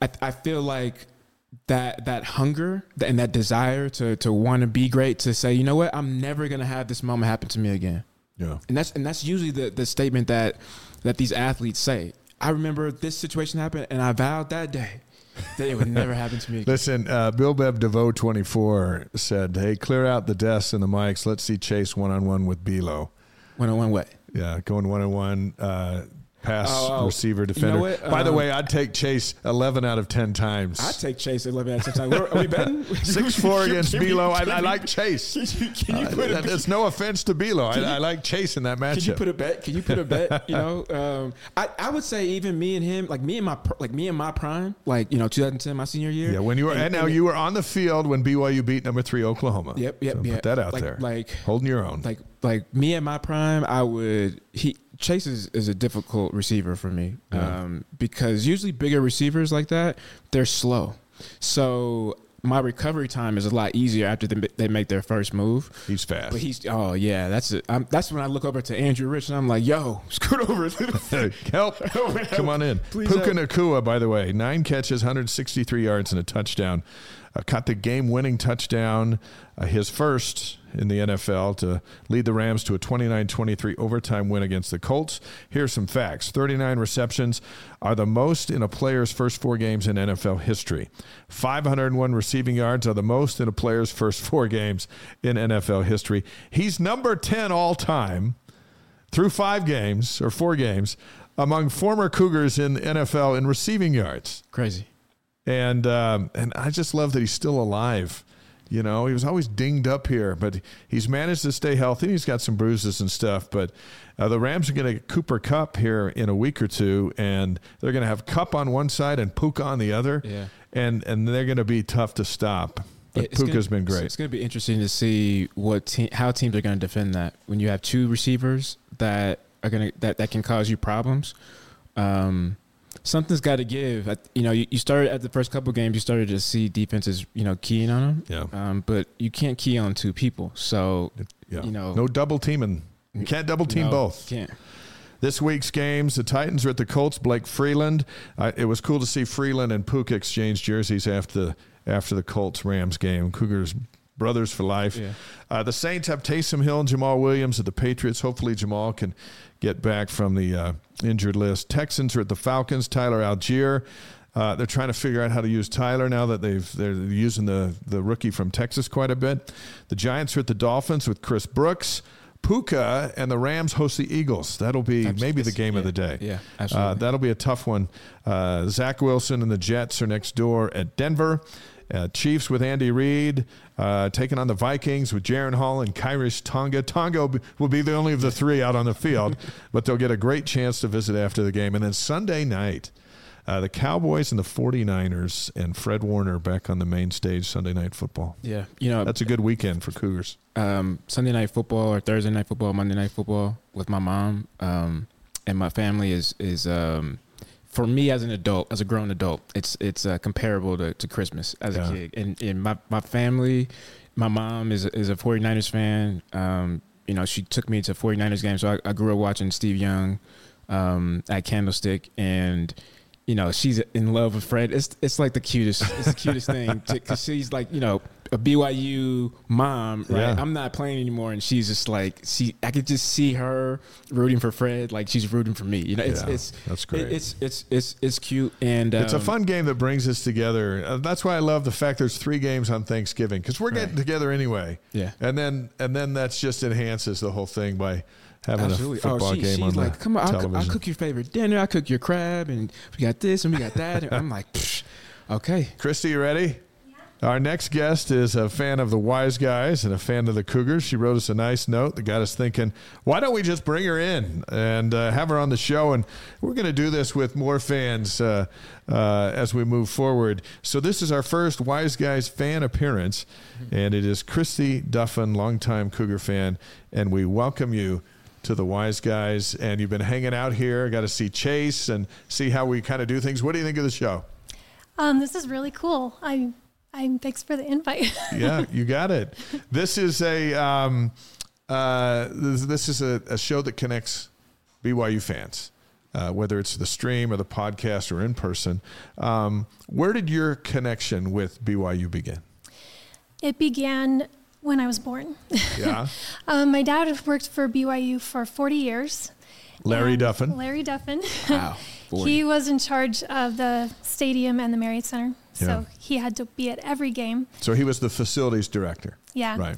I, I feel like that that hunger and that desire to to want to be great, to say, you know what, I'm never gonna have this moment happen to me again. Yeah. And that's and that's usually the, the statement that that these athletes say. I remember this situation happened, and I vowed that day that it would never happen to me again. Listen, uh, Bill Bev DeVoe 24 said, hey, clear out the desks and the mics. Let's see Chase one on one with Belo. One on one way. Yeah, going one on one. Uh, pass Oh, oh. receiver You know defender. By the Um, way, I'd take Chase 11 out of 10 times. I take Chase 11 out of 10 times. Are we betting? Six four against Belo. I, I like Chase. Can you, can you Uh, put a that- There's no offense to Belo. I, I like Chase in that matchup. Can you put a bet? Can you put a bet? You know, um, I, I would say even me and him, like me and my like me and my prime, like you know, 2010, my senior year. yeah, when you were and, now you were on the field when BYU beat number three Oklahoma. Yep, yep, So yeah. Put that out Like- there. like- holding your own. like like me and my prime, I would he Chase is, is a difficult receiver for me Yeah. um, because usually bigger receivers like that they're slow, so my recovery time is a lot easier after they, they make their first move. He's fast. But he's oh yeah, that's it. I'm, that's when I look over to Andrew Rich and I'm like, yo, scoot over bit. help. Come on in. Please Puka help. Nacua, by the way, nine catches, 163 yards, and a touchdown. Uh, caught the game winning touchdown, uh, his first in the NFL to lead the Rams to a 29 23 overtime win against the Colts. Here's some facts 39 receptions are the most in a player's first four games in NFL history. 501 receiving yards are the most in a player's first four games in NFL history. He's number 10 all time through five games or four games among former Cougars in the NFL in receiving yards. Crazy. And um, and I just love that he's still alive. You know, he was always dinged up here, but he's managed to stay healthy. He's got some bruises and stuff, but uh, the Rams are going to get Cooper Kupp here in a week or two, and they're going to have Kupp on one side and Puka on the other, Yeah. and and they're going to be tough to stop. But It's Puka's gonna- been great. It's going to be interesting to see what team, how teams are going to defend that when you have two receivers that are going to that, that can cause you problems. Um, something's got to give. You know, you, you started at the first couple games, you started to see defenses, you know, keying on them. Yeah. Um, but you can't key on two people. So, yeah. you know, no double teaming. You can't double team no, both. Can't. This week's games, the Titans are at the Colts. Blake Freeland. Uh, it was cool to see Freeland and Puka exchange jerseys after after the Colts Rams game. Cougars brothers for life. Yeah. Uh, the Saints have Taysom Hill and Jamaal Williams at the Patriots. Hopefully, Jamaal can get back from the uh, injured list. Texans are at the Falcons. Tyler Allgeier. Uh, they're trying to figure out how to use Tyler now that they've they're using the the rookie from Texas quite a bit. The Giants are at the Dolphins with Chris Brooks. Puka and the Rams host the Eagles. That'll be Abs- maybe the game of the day. yeah, Uh, that'll be a tough one. Uh, Zach Wilson and the Jets are next door at Denver. Uh, Chiefs with Andy Reid uh, taking on the Vikings with Jaren Hall and Khyiris Tonga. Tonga will be- the only of the three out on the field, but they'll get a great chance to visit after the game. And then Sunday night, uh, the Cowboys and the 49ers and Fred Warner back on the main stage Sunday night football. Yeah. You know, That's a good weekend for Cougars. um, Sunday night football or Thursday night football, Monday night football with my mom um, and my family is is um, for me as an adult, as a grown adult, it's it's uh, comparable to, to Christmas as Yeah. a kid. And, and my my family, my mom is is a 49ers fan. Um, you know, she took me to 49ers games, so I, I grew up watching Steve Young um, at Candlestick and. You know, she's in love with Fred. It's it's like the cutest. It's the cutest thing because she's like, you know, a BYU mom, right? Yeah. I'm not playing anymore, and she's just like, she. I could just see her rooting for Fred, like she's rooting for me. You know, it's Yeah, it's that's great. it- it's it's it's it's cute, and It's a um, fun game that brings us together. Uh, that's why I love the fact there's three games on Thanksgiving because we're getting Right. together anyway. Yeah. and then and then that's just enhances the whole thing by having Absolutely. a football oh, she, game she's on like, come on, I'll, television. I'll cook your favorite dinner. I'll cook your crab, and we got this and we got that. And I'm like, okay. Christy, you ready? Our next guest is a fan of the Y's Guys and a fan of the Cougars. She wrote us a nice note that got us thinking, why don't we just bring her in and uh, have her on the show? And we're going to do this with more fans uh, uh, as we move forward. So, this is our first Y's Guys fan appearance, and it is Christy Duffin, longtime Cougar fan. And we welcome you to the Y's Guys. And you've been hanging out here, got to see Chase and see how we kind of do things. What do you think of the show? Um, this is really cool. I, I'm thanks for the invite. yeah, you got it. This is a um, uh, this, this is a, a show that connects BYU fans, uh, whether it's the stream or the podcast or in person. Um, where did your connection with BYU begin? it began when I was born. Yeah, um, my dad worked for BYU for 40 years. Larry Duffin. Larry Duffin. Wow. he was in charge of the stadium and the Marriott Center, so he had to be at every game. So he was the facilities director. Yeah. Right.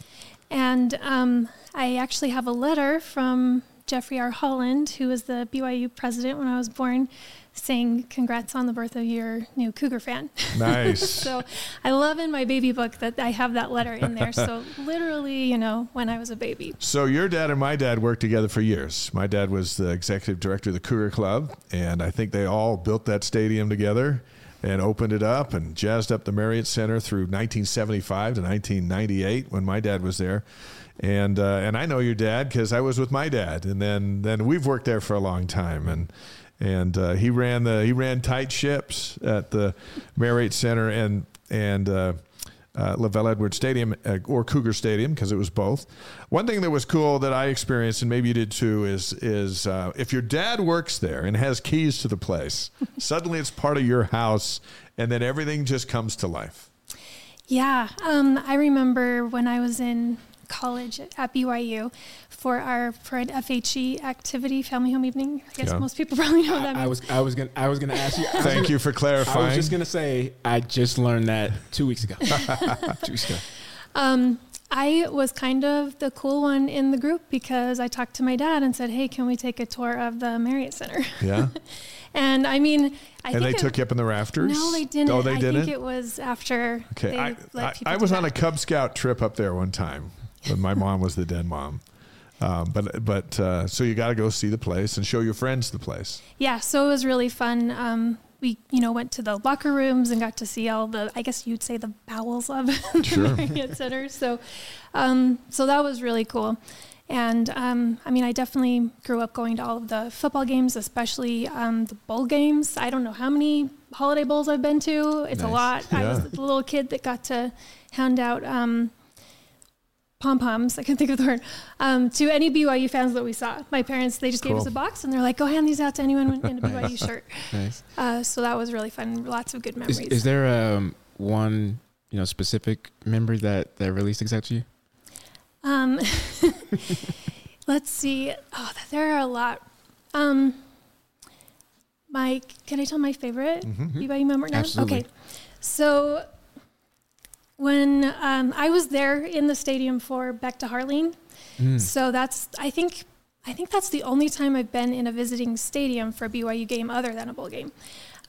And um, I actually have a letter from Jeffrey R. Holland, who was the BYU president when I was born, saying, Congrats on the birth of your new Cougar fan. Nice. so I love in my baby book that I have that letter in there. So literally, you know, when I was a baby. So your dad and my dad worked together for years. My dad was the executive director of the Cougar Club, and I think they all built that stadium together and opened it up and jazzed up the Marriott Center through 1975 to 1998 when my dad was there. And uh, and I know your dad because I was with my dad, and then then we've worked there for a long time, and and uh, he ran the he ran tight ships at the Marriott Center and and. Uh, LaVell Edwards Stadium uh, or Cougar Stadium because it was both. One thing that was cool that I experienced and maybe you did too is is uh, if your dad works there and has keys to the place, suddenly it's part of your house, and then everything just comes to life. Yeah. Um, I remember when I was in college at BYU for our for an FHE activity, family home evening. I guess Yeah. most people probably know what that I means. was I was gonna I was gonna ask you. Thank gonna- you for clarifying. I was just gonna say I just learned that two weeks ago. two weeks ago. Um, I was kind of the cool one in the group because I talked to my dad and said, "Hey, can we take a tour of the Marriott Center?" yeah, And I mean, I and think they it- took you up in the rafters. No, they didn't. Oh, they I didn't. think it was after okay, they I, let I. I was on a. Cub Scout trip up there one time when my mom was the den mom. Um, but but uh, so you got to go see the place and show your friends the place. Yeah, so it was really fun. Um, we, you know, went to the locker rooms and got to see all the, I guess you'd say the bowels of Sure. the Marriott Center. So, um, so that was really cool. And um, I mean, I definitely grew up going to all of the football games, especially um, the bowl games. I don't know how many holiday bowls I've been to. It's a Nice. lot. I was Yeah. the little kid that got to hand out um, pom poms. I can't think of the word um, to any BYU fans that we saw. My parents they just gave us a box and they're like, "Go hand these out to anyone in a BYU shirt." Nice. Uh, so that was really fun. Lots of good memories. Is, is there um, one you know specific memory that that really sticks out to you? Um, let's see. Oh, there are a lot. Um, Mike, can I tell my favorite BYU memory now? Absolutely. Okay. So when um, I was there in the stadium for Beck to Harline, so that's I think I think that's the only time I've been in a visiting stadium for a BYU game other than a bowl game.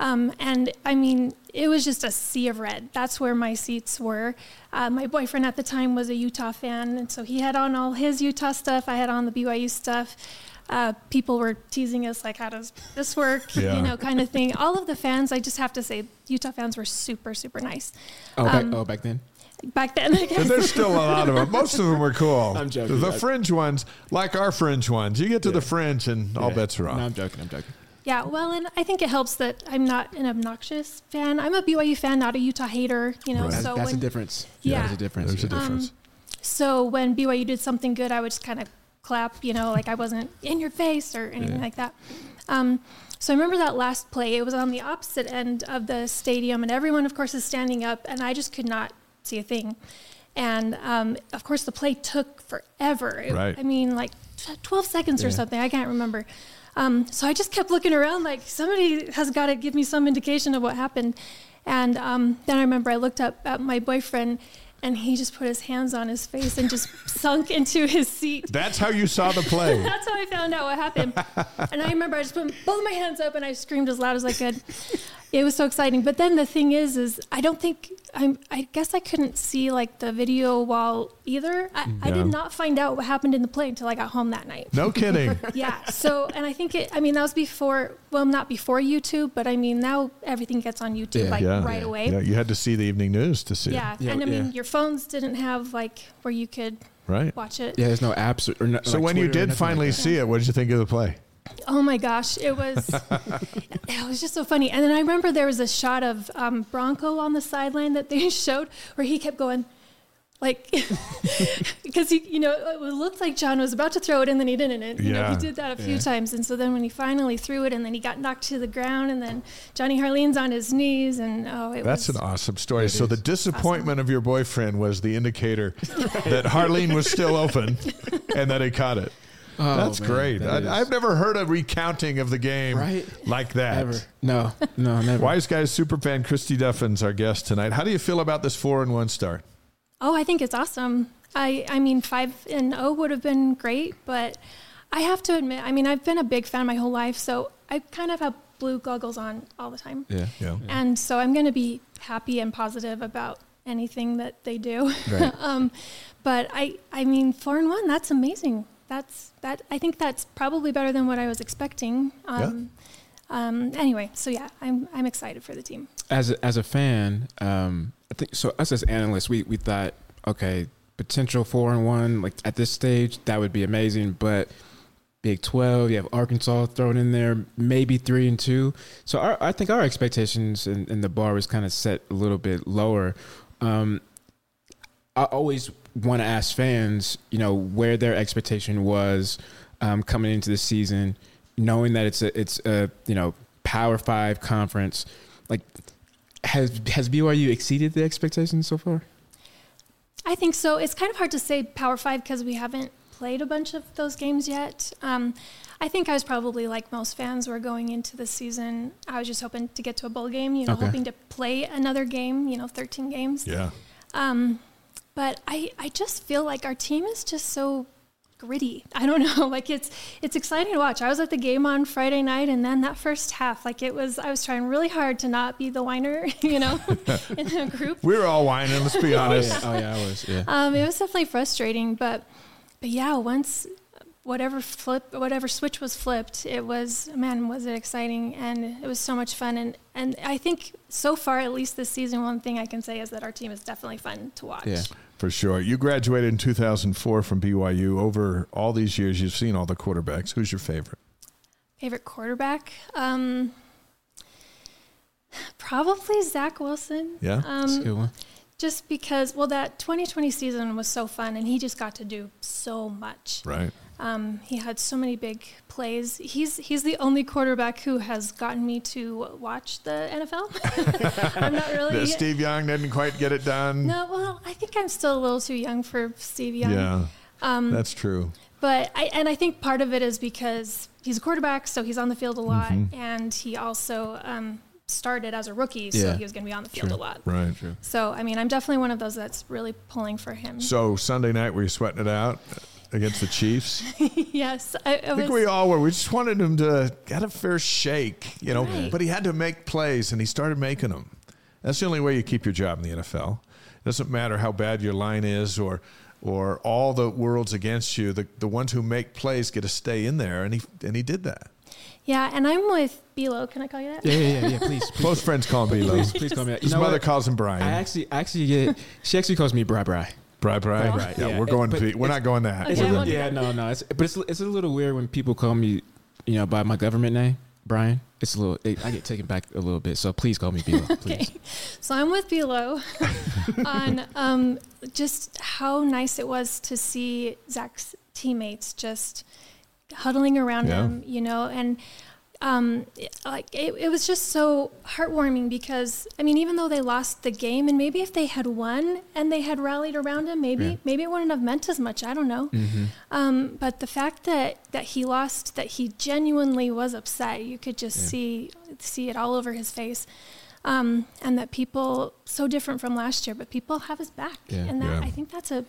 Um, and I mean, it was just a sea of red. That's where my seats were. Uh, my boyfriend at the time was a Utah fan, and so he had on all his Utah stuff. I had on the BYU stuff. Uh, people were teasing us like, "How does this work?" Yeah. You know, kind of thing. All of the fans, I just have to say, Utah fans were super, super nice Oh, back, Um, oh, back then. back then. I But guess. there's still a lot of them. Most of them are cool. I'm joking. The fringe ones, like our fringe ones, you get to the fringe and all Yeah. bets are off. No, I'm joking. I'm joking. Yeah, well, and I think it helps that I'm not an obnoxious fan. I'm a BYU fan, not a Utah hater. You know, Right. So that's when a difference. Yeah. That's a difference. There's a yeah. difference. so when BYU did something good, I would just kind of clap. You know, like I wasn't in your face or anything Yeah. like that. Um, so I remember that last play. It was on the opposite end of the stadium, and everyone, of course, is standing up, and I just could not see a thing. And um, of course, the play took forever. It- Right. I mean, like t- 12 seconds or something. I can't remember. Um, so I just kept looking around, like somebody has got to give me some indication of what happened. And um, then I remember I looked up at my boyfriend, and he just put his hands on his face and just sunk into his seat. That's how you saw the play. That's how I found out what happened. and I remember I just put both my hands up and I screamed as loud as I could. It was so exciting. But then the thing is, is I don't think I'm. I guess I couldn't see like the video while either. I, I did not find out what happened in the play until I got home that night. No kidding. Yeah. So, and I think it. I mean, that was before. Well, not before YouTube, but I mean, now everything gets on YouTube Yeah. like Yeah. right away. Yeah, you had to see the evening news to see Yeah. it. Yeah, and I mean, yeah. your phones didn't have like where you could Right. watch it. Yeah, there's no apps or, or no, So like when you Twitter or did nothing like finally see it, what did you think of the play? Oh my gosh, it was it was just so funny. And then I remember there was a shot of um, Bronco on the sideline that they showed where he kept going like because he you know it looked like John was about to throw it and then he didn't. And, you know he did that a few Yeah. times. And so then when he finally threw it and then he got knocked to the ground and then Johnny Harline's on his knees and oh it That's was an awesome story. So the disappointment of your boyfriend was the indicator that Harline was still open and that he caught it. Oh, That's man, great. that is- I, I've never heard a recounting of the game Right? like that. ever. No, no, never. Y's Guys superfan Christy Duffins, our guest tonight. How do you feel about this four and one start? Oh, I think it's awesome. I I mean, five and O would have been great, but I have to admit, I mean, I've been a big fan my whole life, so I kind of have blue goggles on all the time, Yeah. Yeah. and so I'm going to be happy and positive about anything that they do. Right. um, but I I mean, four and one, that's amazing. That's that. I think that's probably better than what I was expecting. Um, um, anyway, so yeah, I'm I'm excited for the team. as a, as a fan, um, I think so. Us as analysts, we we thought, okay, potential four and one, like at this stage, that would be amazing. But Big Twelve, you have Arkansas thrown in there, maybe three and two. So our, I think our expectations and, and the bar was kind of set a little bit lower. Um, I always want to ask fans, you know, where their expectation was um, coming into the season, knowing that it's a it's a you know Power Five conference. Like, has has BYU exceeded the expectations so far? I think so. It's kind of hard to say Power Five because we haven't played a bunch of those games yet. Um, I think I was probably like most fans were going into the season. I was just hoping to get to a bowl game, you know, Okay. hoping to play another game, you know, 13 games. Yeah. Um, but I, I just feel like our team is just so gritty. I don't know. Like it's it's exciting to watch. I was at the game on Friday night and then that first half, like it was I was trying really hard to not be the whiner, you know, in the group. We were all whining, let's be honest. Oh yeah, I was. Yeah. Um, it was definitely frustrating, but but yeah, once whatever flip, whatever switch was flipped, it was man, was it exciting, and it was so much fun. And and I think so far, at least this season, one thing I can say is that our team is definitely fun to watch. Yeah. For sure. You graduated in 2004 from BYU. Over all these years, you've seen all the quarterbacks. Who's your favorite? Favorite quarterback? Um, probably Zach Wilson. Yeah? That's a Um, good one. just because, well, that 2020 season was so fun, and he just got to do so much. Right. Um, he had so many big plays. He's he's the only quarterback who has gotten me to watch the NFL. I'm not really. Steve Young didn't quite get it done. No, well, I think I'm still a little too young for Steve Young. Yeah. Um, That's true. but I and I think part of it is because he's a quarterback, so he's on the field a lot, Mm-hmm. and he also um, started as a rookie, so Yeah. he was going to be on the field a lot. Right. So I mean, I'm definitely one of those that's really pulling for him. So Sunday night, were you sweating it out against the Chiefs? yes, I, I I think was. we all were. We just wanted him to get a fair shake, you know. Right. But he had to make plays, and he started making them. That's the only way you keep your job in the NFL. It doesn't matter how bad your line is, or or all the world's against you. The the ones who make plays get to stay in there, and he and he did that. yeah, and I'm with Bilo. Can I call you that? Yeah, yeah, yeah, yeah. Please, please, Both friends call him Bilo. please, please call me that. You His know mother what? calls him Brian. I actually, actually get. She actually calls me Bri Bri. Bri, Bri. Bri, Yeah, yeah. we're going. But To, we're not going that. Okay, going- yeah, no, no. It's, but it's it's a little weird when people call me, you know, by my government name, Brian. It's a little. It, I get taken back a little bit. So please call me Bilo, please. Okay. So I'm with Bilo on um, just how nice it was to see Zach's teammates just huddling around Yeah. him, you know, and um, it- like it, it was just so heartwarming because I mean, even though they lost the game, and maybe if they had won and they had rallied around him, maybe Yeah. maybe it wouldn't have meant as much. I don't know. Um, but the fact that that he lost, that he genuinely was upset, you could just Yeah. see see it all over his face. Um, and that people so different from last year, but people have his back, Yeah. and that. I think that's a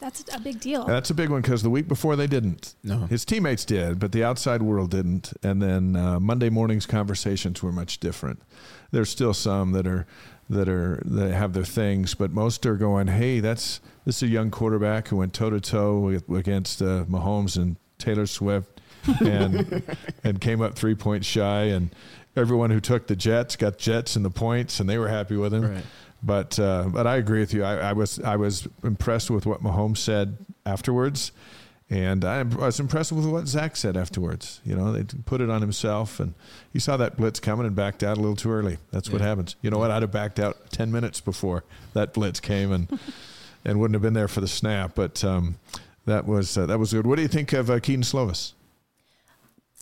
that's a big deal. That's a big one because the week before they didn't. No. His teammates did, but the outside world didn't. And then uh, Monday morning's conversations were much different. There's still some that are that are that have their things, but most are going, "Hey, that's this is a young quarterback who went toe to toe against uh, Mahomes and Taylor Swift, and and came up three points shy, and everyone who took the Jets got Jets and the points, and they were happy with him." Right. But uh, but I agree with you. I, I was I was impressed with what Mahomes said afterwards, and I was impressed with what Zach said afterwards. You know, they put it on himself, and he saw that blitz coming and backed out a little too early. That's what happens. You know what? I'd have backed out ten minutes before that blitz came, and and wouldn't have been there for the snap. But um, that was uh, that was good. What do you think of uh, Kedon Slovis?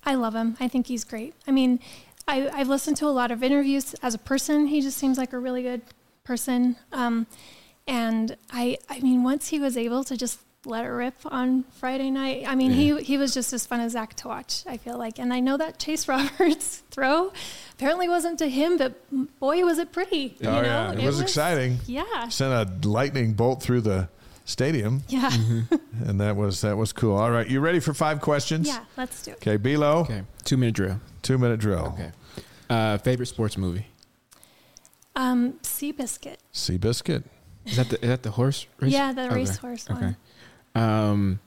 I love him. I think he's great. I mean, I, I've listened to a lot of interviews as a person. He just seems like a really good person. Um, and I, I mean, once he was able to just let it rip on Friday night, I mean, he he was just as fun as Zach to watch. I feel like, and I know that Chase Roberts throw apparently wasn't to him, but boy, was it pretty. you oh know? yeah, it, was, exciting. Yeah, Sent a lightning bolt through the stadium, yeah, and that was that was cool. All right, you ready for five questions? yeah. Let's do it. Okay, Below, Okay. Two minute drill. two minute drill. Okay. Uh, favorite sports movie? Um, Seabiscuit. Seabiscuit. Is that the is that the horse race? Yeah, the Okay. racehorse Okay. one. Um.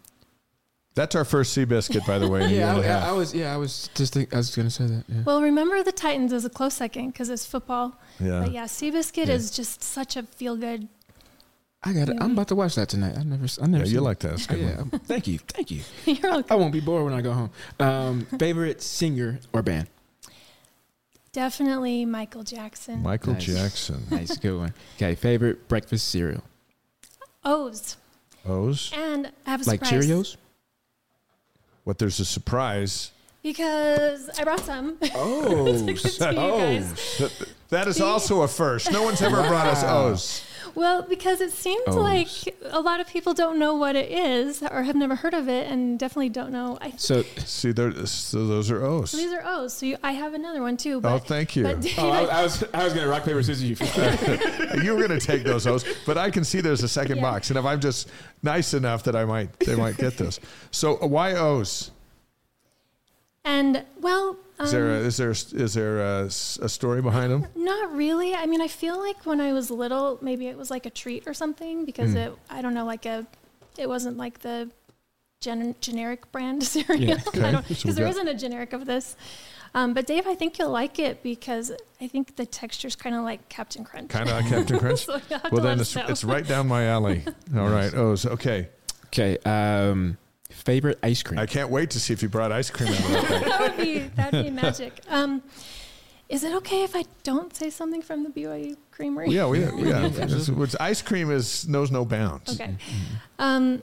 That's our first Seabiscuit, by the way. in a Yeah, and a I, half. I was. Yeah, I was just. Think, I was gonna say that. Yeah. Well, remember the Titans as a close second because it's football. yeah. But yeah, Seabiscuit Yeah. is just such a feel good. I got it. I'm about to watch that tonight. I never. I never. Yeah, you seen like that. It's good yeah. one. Thank you. Thank you. You're welcome. I welcome. won't be bored when I go home. Um, favorite singer or band? Definitely Michael Jackson. Michael Nice. Jackson. Nice, good one. Okay, favorite breakfast cereal? O's. O's. And I have a Like surprise. Like Cheerios? What? There's a surprise. Because I brought some. Oh, to give to you guys. That, that is also a first. No one's ever brought us O's. Well, because it seems O's. like a lot of people don't know what it is or have never heard of it and definitely don't know. I, so See, there. So those are O's. these are O's. So you, I have another one too. But, Oh, thank you. But Oh, I, I was I was gonna rock paper scissors you. you were going to take those O's, but I can see there's a second Yeah. box, and if I'm just nice enough that I might, they might get those. So uh, why O's? and well, Is there a, is there is there a, s- a story behind them? Not really. I mean, I feel like when I was little, maybe it was like a treat or something because Hmm. it, I don't know, like a, it wasn't like the gen- generic brand cereal. Yeah, okay. So we because there got- isn't a generic of this. Um, but Dave, I think you'll like it because I think the texture's kind of like Captain Crunch. Kind of like Captain Crunch. So well, then it's, it's right down my alley. All right, O's. Okay, okay, um, favorite ice cream? I can't wait to see if you brought ice cream out of that that would be that would be magic. Um, is it okay if I don't say something from the BYU Creamery? Yeah, we, yeah. Yeah. It's, it's- ice cream is knows no bounds. Okay. Um,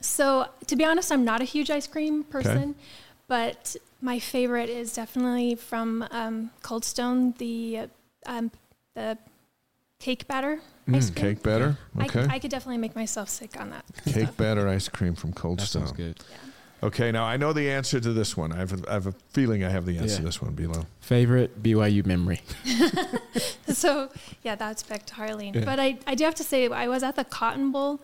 so to be honest, I'm not a huge ice cream person, but my favorite is definitely from um, Cold Stone, the uh, um, the cake batter ice cream. Cake batter. I, Okay. I could definitely make myself sick on that. Cake batter ice cream from Cold that Stone. sounds good. Okay, now I know the answer to this one. I have a, I have a feeling I have the answer Yeah. to this one below. Favorite BYU memory? so yeah, that's Beck to Harline. Yeah. But I, I do have to say, I was at the Cotton Bowl,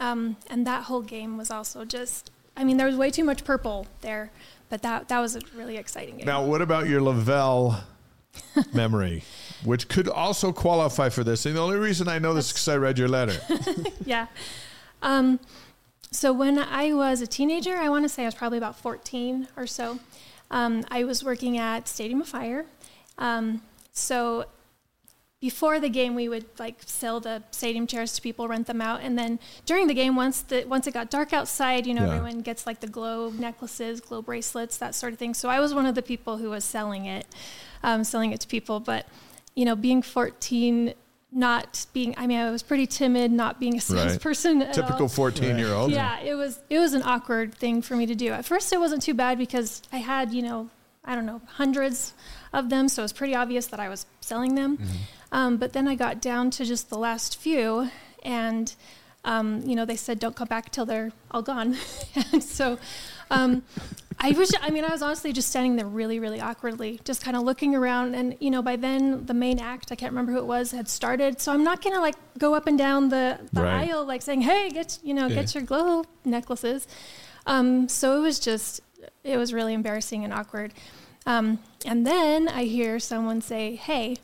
um, and that whole game was also just. I mean, there was way too much purple there, but that that was a really exciting game. Now, what about your LaVell memory, which could also qualify for this? And the only reason I know this is because I read your letter. yeah. Um, so when I was a teenager, I want to say I was probably about 14 or so. Um, I was working at Stadium of Fire. Um, so before the game, we would like sell the stadium chairs to people, rent them out, and then during the game, once the once it got dark outside, you know, Yeah. everyone gets like the glow necklaces, glow bracelets, that sort of thing. So I was one of the people who was selling it, um, selling it to people. But you know, being 14, not being, I mean, I was pretty timid, not being a salesperson. at Typical all. 14 year old. Yeah, it was it was an awkward thing for me to do. At first, it wasn't too bad because I had you know I don't know, hundreds of them. So it was pretty obvious that I was selling them. Um, but then I got down to just the last few, and um, you know, they said don't come back till they're all gone. and so um, I was, I mean, I was honestly just standing there really, really awkwardly, just kind of looking around. And, you know, by then the main act, I can't remember who it was, had started. So I'm not going to like go up and down the, the Right. aisle, like saying, hey, get, you know, Yeah. get your glow necklaces. Um, so it was just, it was really embarrassing and awkward. Um, and then I hear someone say, hey,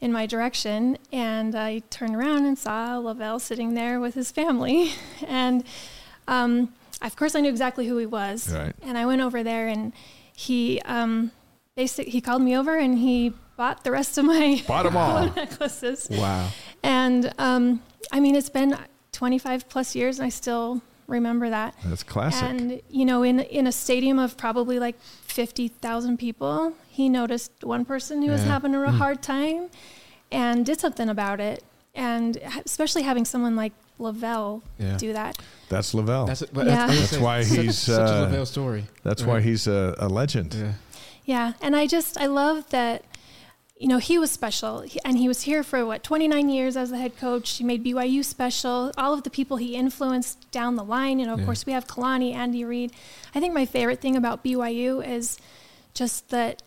in my direction, and I turned around and saw LaVell sitting there with his family. And um, of course, I knew exactly who he was. Right. And I went over there, and he um, basic he called me over, and he bought the rest of my Bought 'em all. necklaces. Wow. And um, I mean, it's been 25 plus years, and I still remember that. That's classic. And you know, in in a stadium of probably like fifty thousand people, he noticed one person who was having a real hard time, and did something about it. And especially having someone like LaVell Yeah. do that. That's LaVell. That's, That's, but Yeah. like I That's why he's, such uh, a LaVell story. why Right. he's a, a legend. Yeah. Yeah, and I just I love that. You know, he was special, and he was here for what 29 years as the head coach. He made BYU special. All of the people he influenced down the line. You know, of Yeah. course, we have Kalani, Andy Reid. I think my favorite thing about BYU is just that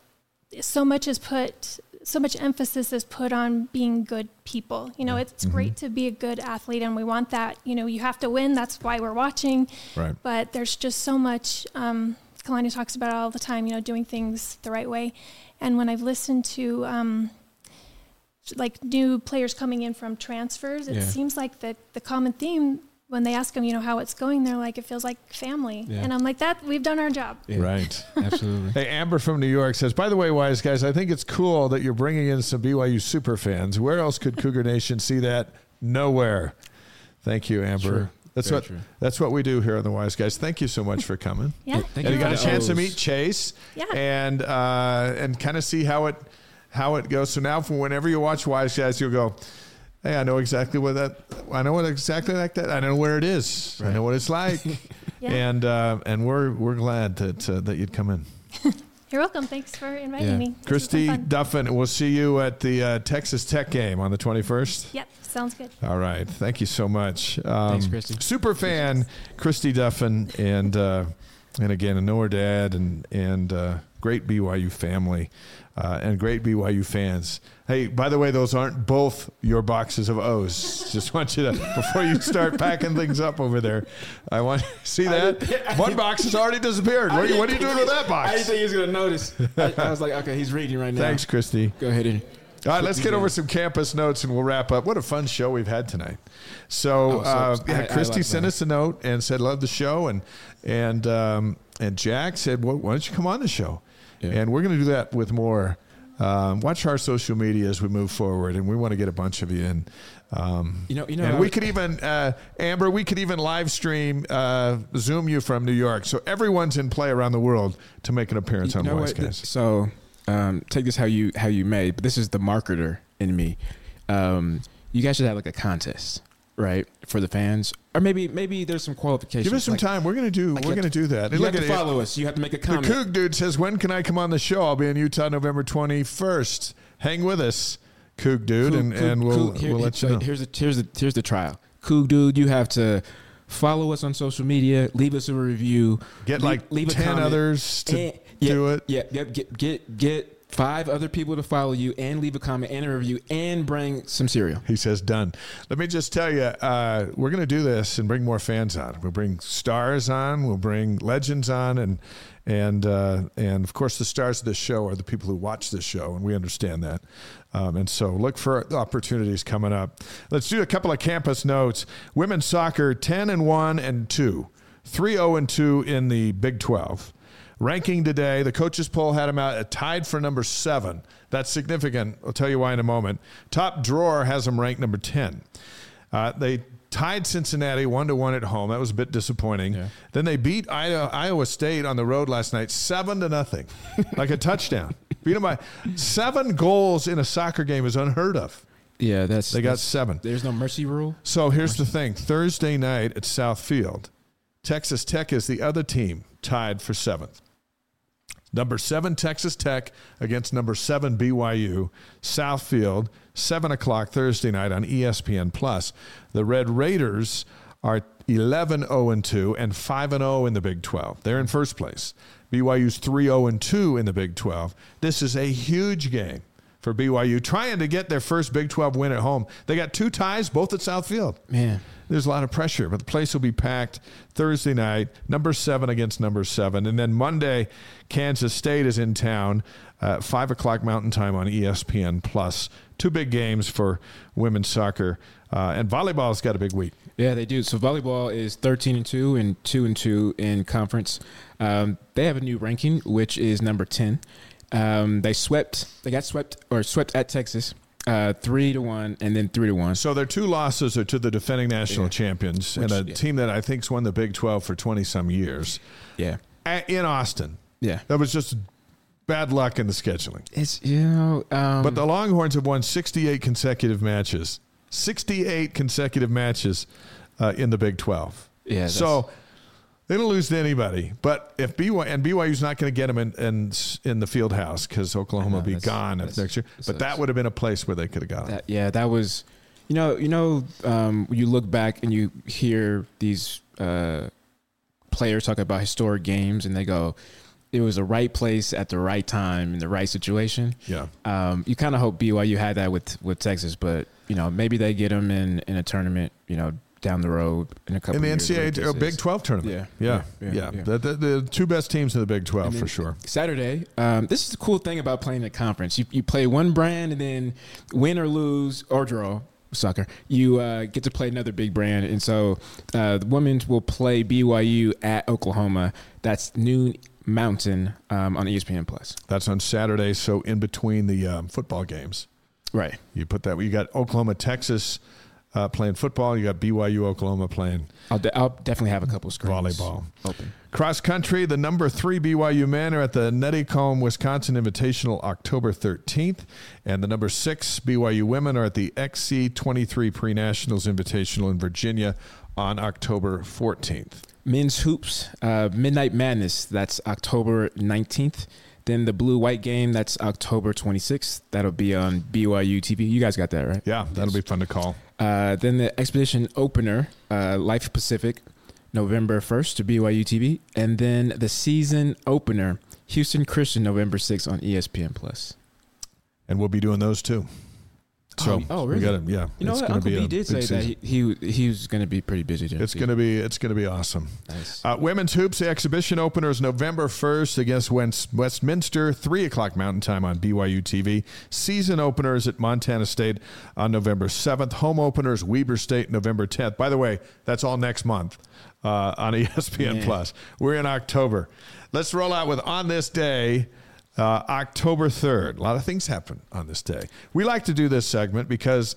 so much is put, so much emphasis is put on being good people. You know, it's great to be a good athlete, and we want that. You know, you have to win. That's why we're watching Right. but there's just so much. Um, Kalani talks about it all the time, you know, doing things the right way. And when I've listened to um, like new players coming in from transfers, it Yeah. seems like the the common theme when they ask them, you know, how it's going, they're like, it feels like family. Yeah. And I'm like, that we've done our job. Yeah. Right. Absolutely. Hey, Amber from New York says, by the way, Y's Guys, I think it's cool that you're bringing in some BYU super fans. Where else could Cougar Nation see that? Nowhere. Thank you, Amber. True. That's Very what true. that's what we do here on the Y's Guys. Thank you so much for coming. Yeah. Thank and you you got a chance to meet Chase, Yeah. and uh, and kind of see how it how it goes. So now, for whenever you watch Y's Guys, you'll go, "Hey, I know exactly what that. I know what exactly like that. I know where it is. I know what it's like." Yeah. And uh, and we're we're glad that uh, that you'd come in. You're welcome. Thanks for inviting Yeah. me. This Christy. Duffin, we'll see you at the uh, Texas Tech game on the 21st. Yep. Sounds good. All right. Thank you so much. Um, Thanks, Christy. Super fan, Christy Duffin, and uh, and again, a Noah dad, and and uh, great BYU family, uh, and great BYU fans. Hey, by the way, those aren't both your boxes of O's. Just want you to before you start packing things up over there. I want to see that one box has already disappeared. What are you, what are you doing with that box? I didn't think he was gonna notice. I, I was like, okay, he's reading right now. Thanks, Christy. Go ahead and. All right, let's get over some campus notes and we'll wrap up. What a fun show we've had tonight. So, Oh, so uh, yeah, Christy like sent that. us a note and said love the show, and and um, and Jack said, well, why don't you come on the show? Yeah. And we're going to do that with more. Um, watch our social media as we move forward, and we want to get a bunch of you in. Um, You know- you know, and we would- could even uh, Amber, we could even live stream, uh, Zoom you from New York, so everyone's in play around the world to make an appearance on You know Wise what? So, um, take this how you how you may, but this is the marketer in me. Um, you guys should have like a contest, right, for the fans, or maybe maybe there's some qualifications. Give us some like, time. We're going to do. like we're going to do that. You And have look to at it. follow us. You have to make a comment. The. Coog dude says, "When can I come on the show? I'll be in Utah November 21st. Hang with us, Coog dude, Coog- and, Coog- and we'll Coog- here- we'll let you know." Here's the here's the here's the trial. Coog dude, you have to follow us on social media, leave us a review, Get leave- like leave a ten others to and- yeah, do it. Yeah, yep. Get get get five other people to follow you and leave a comment and a review and bring some cereal. He says, "Done." Let me just tell you, uh, we're going to do this and bring more fans on. We'll bring stars on. We'll bring legends on, and and uh, and of course, the stars of this show are the people who watch this show, and we understand that. Um, and so, look for opportunities coming up. Let's do a couple of campus notes. Women's soccer, ten and one and two, three zero and two in the Big Twelve. Ranking today, the coaches poll had them out at tied for number seven. That's significant. I'll tell you why in a moment. Top drawer has them ranked number 10. Uh, they tied Cincinnati one to one at home. That was a bit disappointing. Yeah. Then they beat Iowa, Iowa State on the road last night, seven to nothing, like a touchdown. Beat them by seven goals in a soccer game is unheard of. Yeah, that's They got that's- seven. There's no mercy rule. So here's the thing: Thursday night at Southfield, Texas Tech is the other team tied for seventh. Number seven, Texas Tech against number seven, BYU. Southfield, 7 o'clock Thursday night on ESPN. Plus. The Red Raiders are 11 0 2 and 5 0 in the Big 12. They're in first place. BYU's 3 0 2 in the Big 12. This is a huge game for BYU, trying to get their first Big 12 win at home. They got two ties, both at Southfield. Man. There's a lot of pressure, but the place will be packed Thursday night, number seven against number seven. And then Monday, Kansas State is in town, uh, 5 o'clock Mountain Time on ESPN. Plus. Two big games for women's soccer. Uh, and volleyball's got a big week. Yeah, they do. So volleyball is 13 and 2 and 2 and 2 in conference. Um, they have a new ranking, which is number 10. Um, they swept, they got swept or swept at Texas. Uh, three to one, and then three to one. So their two losses are to the defending national Yeah. champions Which- and a yeah. team that I think's won the Big 12 for 20 some years Yeah, A- in Austin. yeah. That was just bad luck in the scheduling. It's you know, um, But the Longhorns have won 68 consecutive matches. 68 consecutive matches uh, in the Big 12. Yeah, So they don't lose to anybody. But if BYU and BYU's not going to get them in in, in the field house because Oklahoma will be gone next year. But that would have been a place where they could have got them. that, yeah, that was, you know, you know, um, you look back and you hear these uh, players talk about historic games, and they go, "It was the right place at the right time in the right situation." Yeah. Um, you kind of hope BYU had that with with Texas, but you know, maybe they get them in in a tournament, you know, down the road in a couple. In the years, NCAA like Big 12 tournament. Yeah, Yeah. yeah, Yeah. yeah, yeah. The, the, the two best teams in the Big 12 for sure. Saturday. Um, this is the cool thing about playing a conference. You, you play one brand and then win or lose or draw soccer, you uh, get to play another big brand. And so uh, the women's will play BYU at Oklahoma. That's noon Mountain um, on ESPN Plus. That's on Saturday. So in between the um, football games, Right. you put that. You got Oklahoma, Texas uh, playing football. You got BYU, Oklahoma playing I'll, de- I'll definitely have a couple screens volleyball. open. Cross country, the number three BYU men are at the Nuttycombe, Wisconsin Invitational October 13th. And the number six BYU women are at the XC23 Pre Nationals Invitational in Virginia on October 14th. Men's hoops, uh, Midnight Madness. That's October 19th. Then the blue white game. That's October 26th. That'll be on BYU TV. You guys got that right? Yeah, that'll be fun to call. Uh, then the expedition opener, uh, Life Pacific, November 1st to BYU TV. And then the season opener, Houston Christian, November 6th on ESPN Plus. And we'll be doing those too. So Oh, oh, we really? got to, yeah. You know what? Uncle B did say big that he, he he was going to be pretty busy. It's going to be it's going to be awesome. Nice. Uh, women's hoops, the exhibition opener is November 1st against West- Westminster, 3 o'clock Mountain Time on BYU TV. Season opener is at Montana State on November 7th. Home opener is Weber State November 10th. By the way, that's all next month uh, on ESPN Man. Plus. We're in October. Let's roll out with On This Day. Uh, October 3rd. A lot of things happen on this day. We like to do this segment because,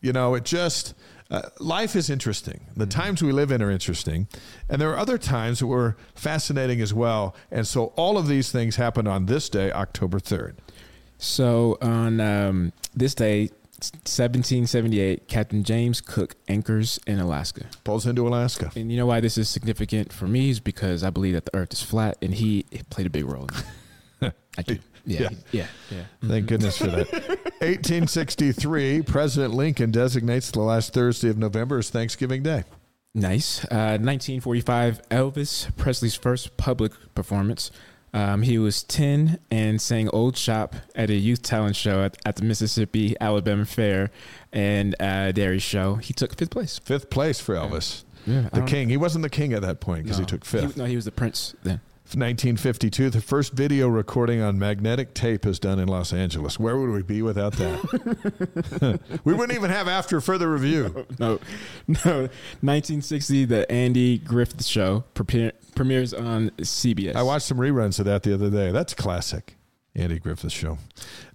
you know, it just, uh, life is interesting. The times we live in are interesting. And there are other times that were fascinating as well. And so all of these things happened on this day, October 3rd. So on um, this day, 1778, Captain James Cook anchors in Alaska. Pulls into Alaska. And you know why this is significant for me is because I believe that the Earth is flat, and he played a big role in it. I do. Yeah, Yeah. yeah, yeah. yeah. Thank goodness for that. 1863, President Lincoln designates the last Thursday of November as Thanksgiving Day. Nice. Uh, 1945, Elvis Presley's first public performance. Um, he was 10 and sang Old Shep at a youth talent show at, at the Mississippi Alabama Fair and uh, Dairy Show. He took fifth place. Fifth place for Elvis. Yeah, I The king. He wasn't the king at that point because he took fifth. no, he was the prince then. 1952, the first video recording on magnetic tape is done in Los Angeles. Where would we be without that? we wouldn't even have after further review. No, no. 1960, the Andy Griffith Show premiere, premieres on CBS. I watched some reruns of that the other day. That's classic. Andy Griffith Show.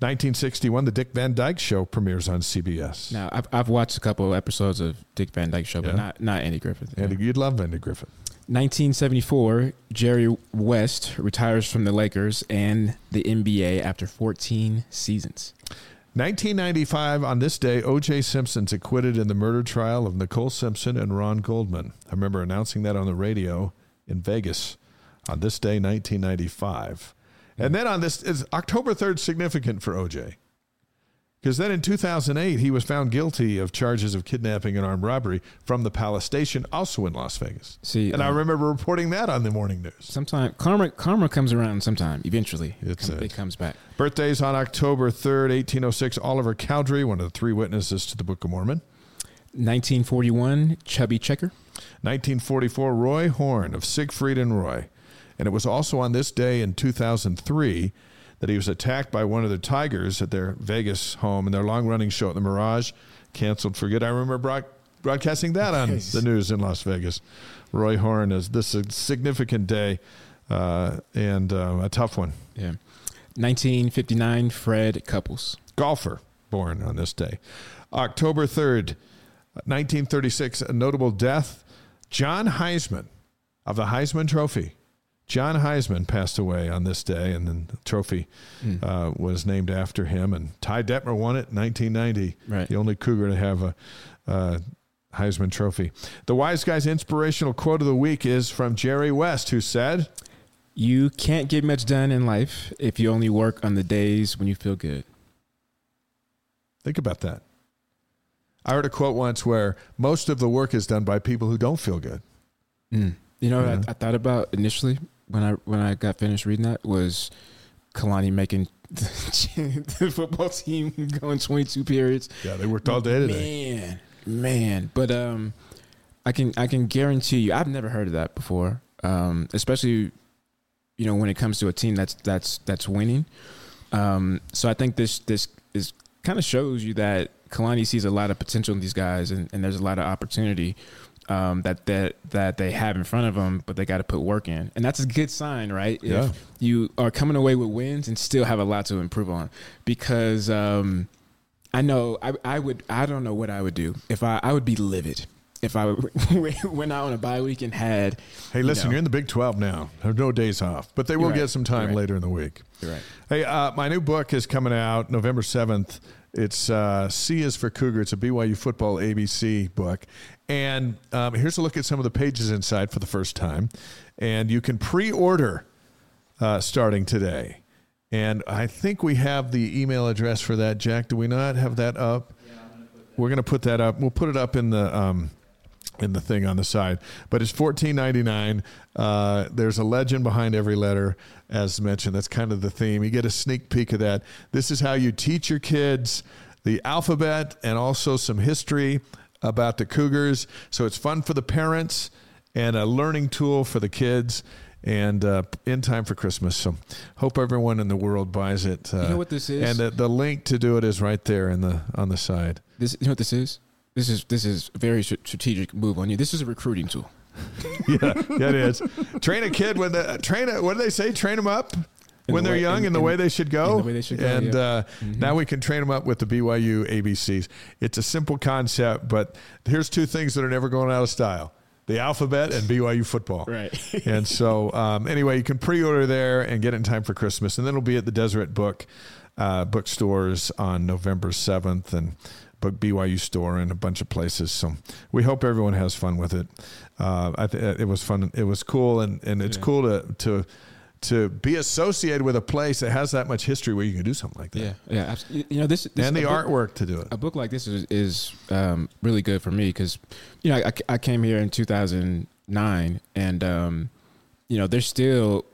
1961, the Dick Van Dyke Show premieres on CBS. Now, I've, I've watched a couple of episodes of Dick Van Dyke Show, but Yeah. not not Andy Griffith. Andy, you'd love Andy Griffith. 1974, Jerry West retires from the Lakers and the NBA after 14 seasons. 1995, on this day, O.J. Simpson's acquitted in the murder trial of Nicole Simpson and Ron Goldman. I remember announcing that on the radio in Vegas on this day, 1995. And then on this is October 3rd significant for OJ. Because then in 2008, he was found guilty of charges of kidnapping and armed robbery from the Palace Station, also in Las Vegas. See, and I uh, remember reporting that on the morning news. Sometime karma karma comes around sometime. Eventually, It's a- it comes back. Birthdays on October 3rd, 1806, Oliver Cowdery, one of the three witnesses to the Book of Mormon. 1941, Chubby Checker. 1944, Roy Horn of Siegfried and Roy. And it was also on this day in 2003 that he was attacked by one of the Tigers at their Vegas home in their long running show at the Mirage. Canceled for good. I remember broad- broadcasting that on Nice. the news in Las Vegas. Roy Horn is this is a significant day uh, and uh, a tough one. Yeah. 1959, Fred Couples. golfer born on this day. October 3rd, 1936, a notable death. John Heisman of the Heisman Trophy. John Heisman passed away on this day, and then the trophy uh, was named after him. And Ty Detmer won it in 1990. Right. The only Cougar to have a uh, Heisman Trophy. The Y's Guys inspirational quote of the week is from Jerry West, who said, You can't get much done in life if you only work on the days when you feel good. Think about that. I heard a quote once where most of the work is done by people who don't feel good. You know, Yeah. what I, I thought about initially when I when I got finished reading that was Kalani making the football team going 22 periods. Yeah, they worked all day today. Man, man. But um, I can I can guarantee you, I've never heard of that before. Um, especially, you know, when it comes to a team that's that's that's winning. Um, so I think this this is kind of shows you that Kalani sees a lot of potential in these guys, and, and there's a lot of opportunity um, that that that they have in front of them, but they got to put work in, and that's a good sign, right? Yeah. If you are coming away with wins and still have a lot to improve on, because um, I know I, I would I don't know what I would do if I I would be livid if I went out on a bye week and had Hey, listen, know. you're in the Big 12 now. Have no days off, but they will right. get some time right. later in the week. You're right. Hey, uh, my new book is coming out November 7th. It's uh, C is for Cougar. It's a BYU football ABC book. And um, here's a look at some of the pages inside for the first time. And you can pre order uh, starting today. And I think we have the email address for that, Jack. Do we not have that up? We're going to put that up. We'll put it up in the. Um, in the thing on the side. But it's fourteen ninety nine. Uh, there's a legend behind every letter, as mentioned. That's kind of the theme. You get a sneak peek of that. This is how you teach your kids the alphabet and also some history about the Cougars. So it's fun for the parents and a learning tool for the kids. And uh, in time for Christmas, so hope everyone in the world buys it. Uh, know what this is? And the, the link to do it is right there in the on the side. This you know what this is? This is this is a very strategic move on you. This is a recruiting tool. yeah, yeah, it is. Train a kid when the train. A, what do they say? Train them up when the they're way- young in- in, the way they should go. the way they should go, And yeah. Mm-hmm. uh, now we can train them up with the BYU ABCs. It's a simple concept, but here's two things that are never going out of style: the alphabet and BYU football. Right. and so, um, anyway, you can pre-order there and get it in time for Christmas, and then it'll be at the Deseret Book uh, bookstores on November seventh, and book BYU store and a bunch of places. So we hope everyone has fun with it. Uh, I th- it was fun. It was cool, and, and it's cool to to to be associated with a place that has that much history where you can do something like that. Yeah, yeah. abs- You know this, this And the book- artwork to do it. a book like this is, is um, really good for me because you know I, I came here in 2009 and um, you know there's still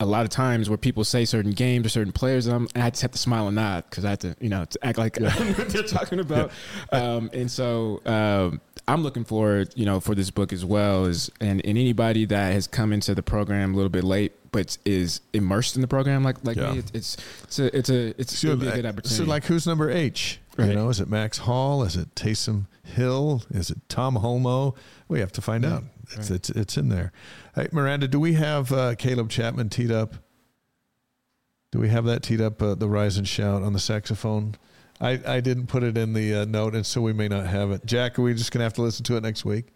a lot of times where people say certain games or certain players and, and I just have to smile and nod because I have to you know to act like what they're talking about um, and so um, I'm looking forward you know for this book as well as and, and anybody that has come into the program a little bit late but is immersed in the program like like Yeah. me it's it's a it's a it's So, be a good uh, opportunity So, like, who's number H? You know, is it Max Hall? Is it Taysom Hill? Is it Tom Holmoe? We have to find out. It's, it's it's in there. Hey, Miranda, do we have uh, Caleb Chapman teed up? Do we have that teed up? Uh, the rise and shout on the saxophone. I, I didn't put it in the uh, note, and so we may not have it. Jack, are we just gonna have to listen to it next week?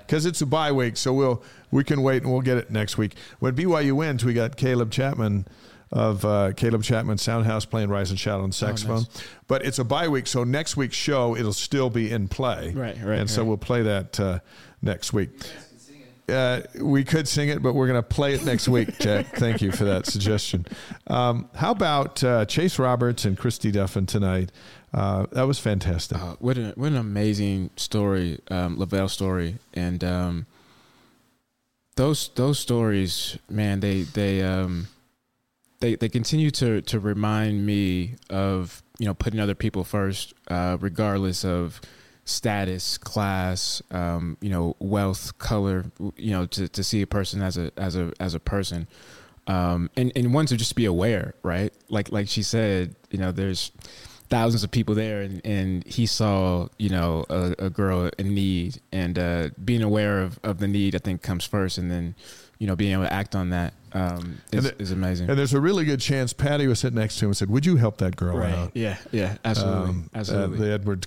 Because it's a bye week, so we'll we can wait and we'll get it next week. When BYU wins, we got Caleb Chapman of uh, Caleb Chapman Soundhouse playing Rise and Shout on the saxophone. But it's a bye week, so next week's show it'll still be in play. Right, right, And so we'll play that uh, next week. Uh, we could sing it, but we're going to play it next week, Jack. Thank you for that suggestion. Um, how about uh, Chase Roberts and Christy Duffin tonight? Uh, that was fantastic. Uh, what, an, what an amazing story, um, LaVell story, and um, those those stories, man, they they um, they they continue to to remind me of you know putting other people first, uh, regardless of status, class, um, you know, wealth, color, you know, to, to see a person as a as a as a person. Um, and, and one to just be aware, right? Like like she said, you know, there's thousands of people there and, and he saw, you know, a, a girl in need and uh, being aware of, of the need I think comes first and then, you know, being able to act on that um, is, the- is amazing. And there's a really good chance Patty was sitting next to him and said, "Would you help that girl out?" Yeah, yeah, absolutely. Um, uh, absolutely. the Edward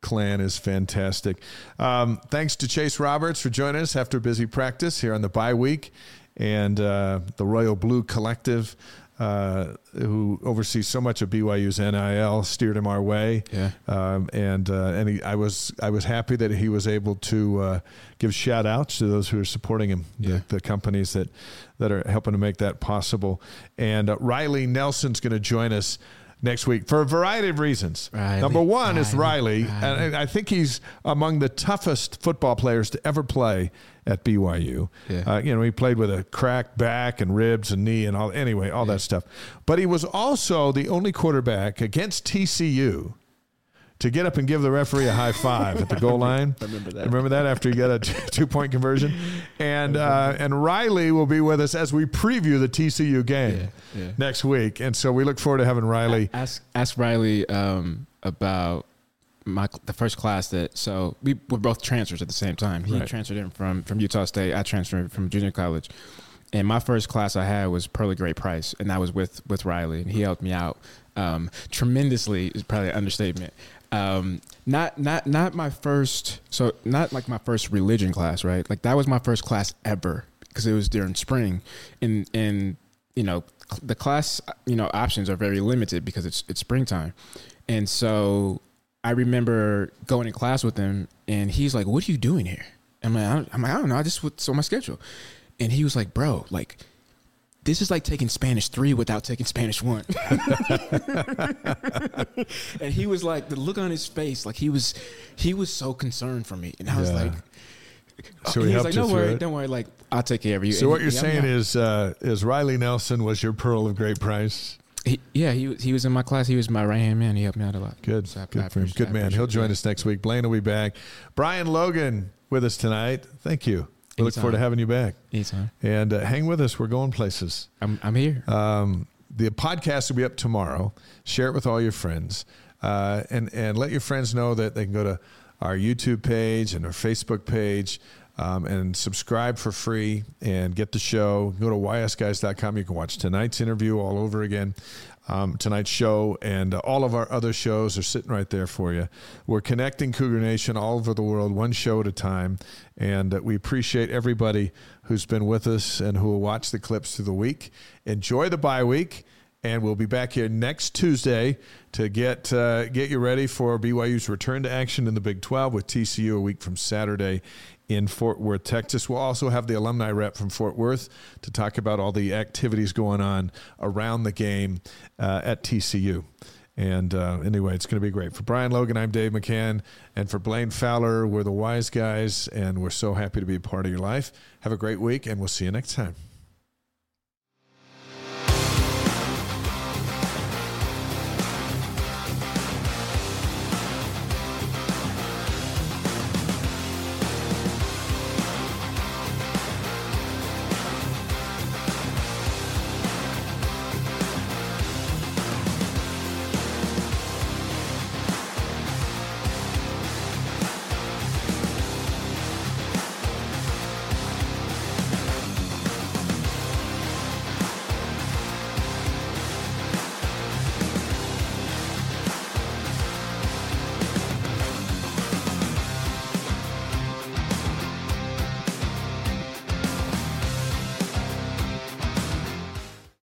clan is fantastic. Um, thanks to Chase Roberts for joining us after busy practice here on the bye week, and uh, the Royal Blue Collective, uh, who oversees so much of BYU's NIL, steered him our way. Yeah. Um, and uh, and he, I was I was happy that he was able to uh, give shout outs to those who are supporting him, Yeah. the, the companies that that are helping to make that possible. And uh, Riley Nelson's going to join us next week for a variety of reasons. Riley, Number one is Riley, Riley, and I think he's among the toughest football players to ever play at BYU. Yeah. Uh, you know, he played with a cracked back and ribs and knee and all. Anyway, all that stuff. But he was also the only quarterback against TCU to get up and give the referee a high five at the goal line. I remember that. Remember that after you got a two point conversion, and uh, and Riley will be with us as we preview the TCU game Yeah, yeah. next week, and so we look forward to having Riley. ask ask Riley um, about my the first class that so we were both transfers at the same time. He Right. transferred in from from Utah State. I transferred from junior college. And my first class I had was Pearl of Great Price, and that was with with Riley, and he helped me out um, tremendously. Is probably an understatement. Um, not not not my first, so not like my first religion class, right? Like that was my first class ever because it was during spring, and and you know the class you know options are very limited because it's it's springtime, and so I remember going in class with him, and he's like, "What are you doing here?" I'm like, I I'm like, I don't know. I just what's on my schedule, and he was like, "Bro, like." This is like taking Spanish three without taking Spanish one. and he was like, the look on his face, like he was, he was so concerned for me, and I was Yeah. like, So he he was like, don't worry, it. don't worry, like I'll take care of you. So And what he- you're yeah, saying yeah. is uh, is Riley Nelson was your pearl of great price. He, yeah, he was- he was in my class. He was my right hand man. He helped me out a lot. Good, So I- I good for him. Good man. He'll join us next week. Blaine will be back. Brian Logan with us tonight. Thank you. We look forward to having you back. Anytime. And uh, hang with us. We're going places. I'm I'm here. Um, the podcast will be up tomorrow. Share it with all your friends, uh, and and let your friends know that they can go to our YouTube page and our Facebook page. Um, and subscribe for free and get the show. Go to ysguys.com. You can watch tonight's interview all over again, um, tonight's show, and uh, all of our other shows are sitting right there for you. We're connecting Cougar Nation all over the world, one show at a time. And uh, we appreciate everybody who's been with us and who will watch the clips through the week. Enjoy the bye week. And we'll be back here next Tuesday to get uh, get you ready for BYU's return to action in the Big 12 with TCU a week from Saturday in Fort Worth, Texas. We'll also have the alumni rep from Fort Worth to talk about all the activities going on around the game uh, at TCU. And uh, anyway, it's going to be great. For Brian Logan, I'm Dave McCann. And for Blaine Fowler, we're the Y's Guys, and we're so happy to be a part of your life. Have a great week, and we'll see you next time.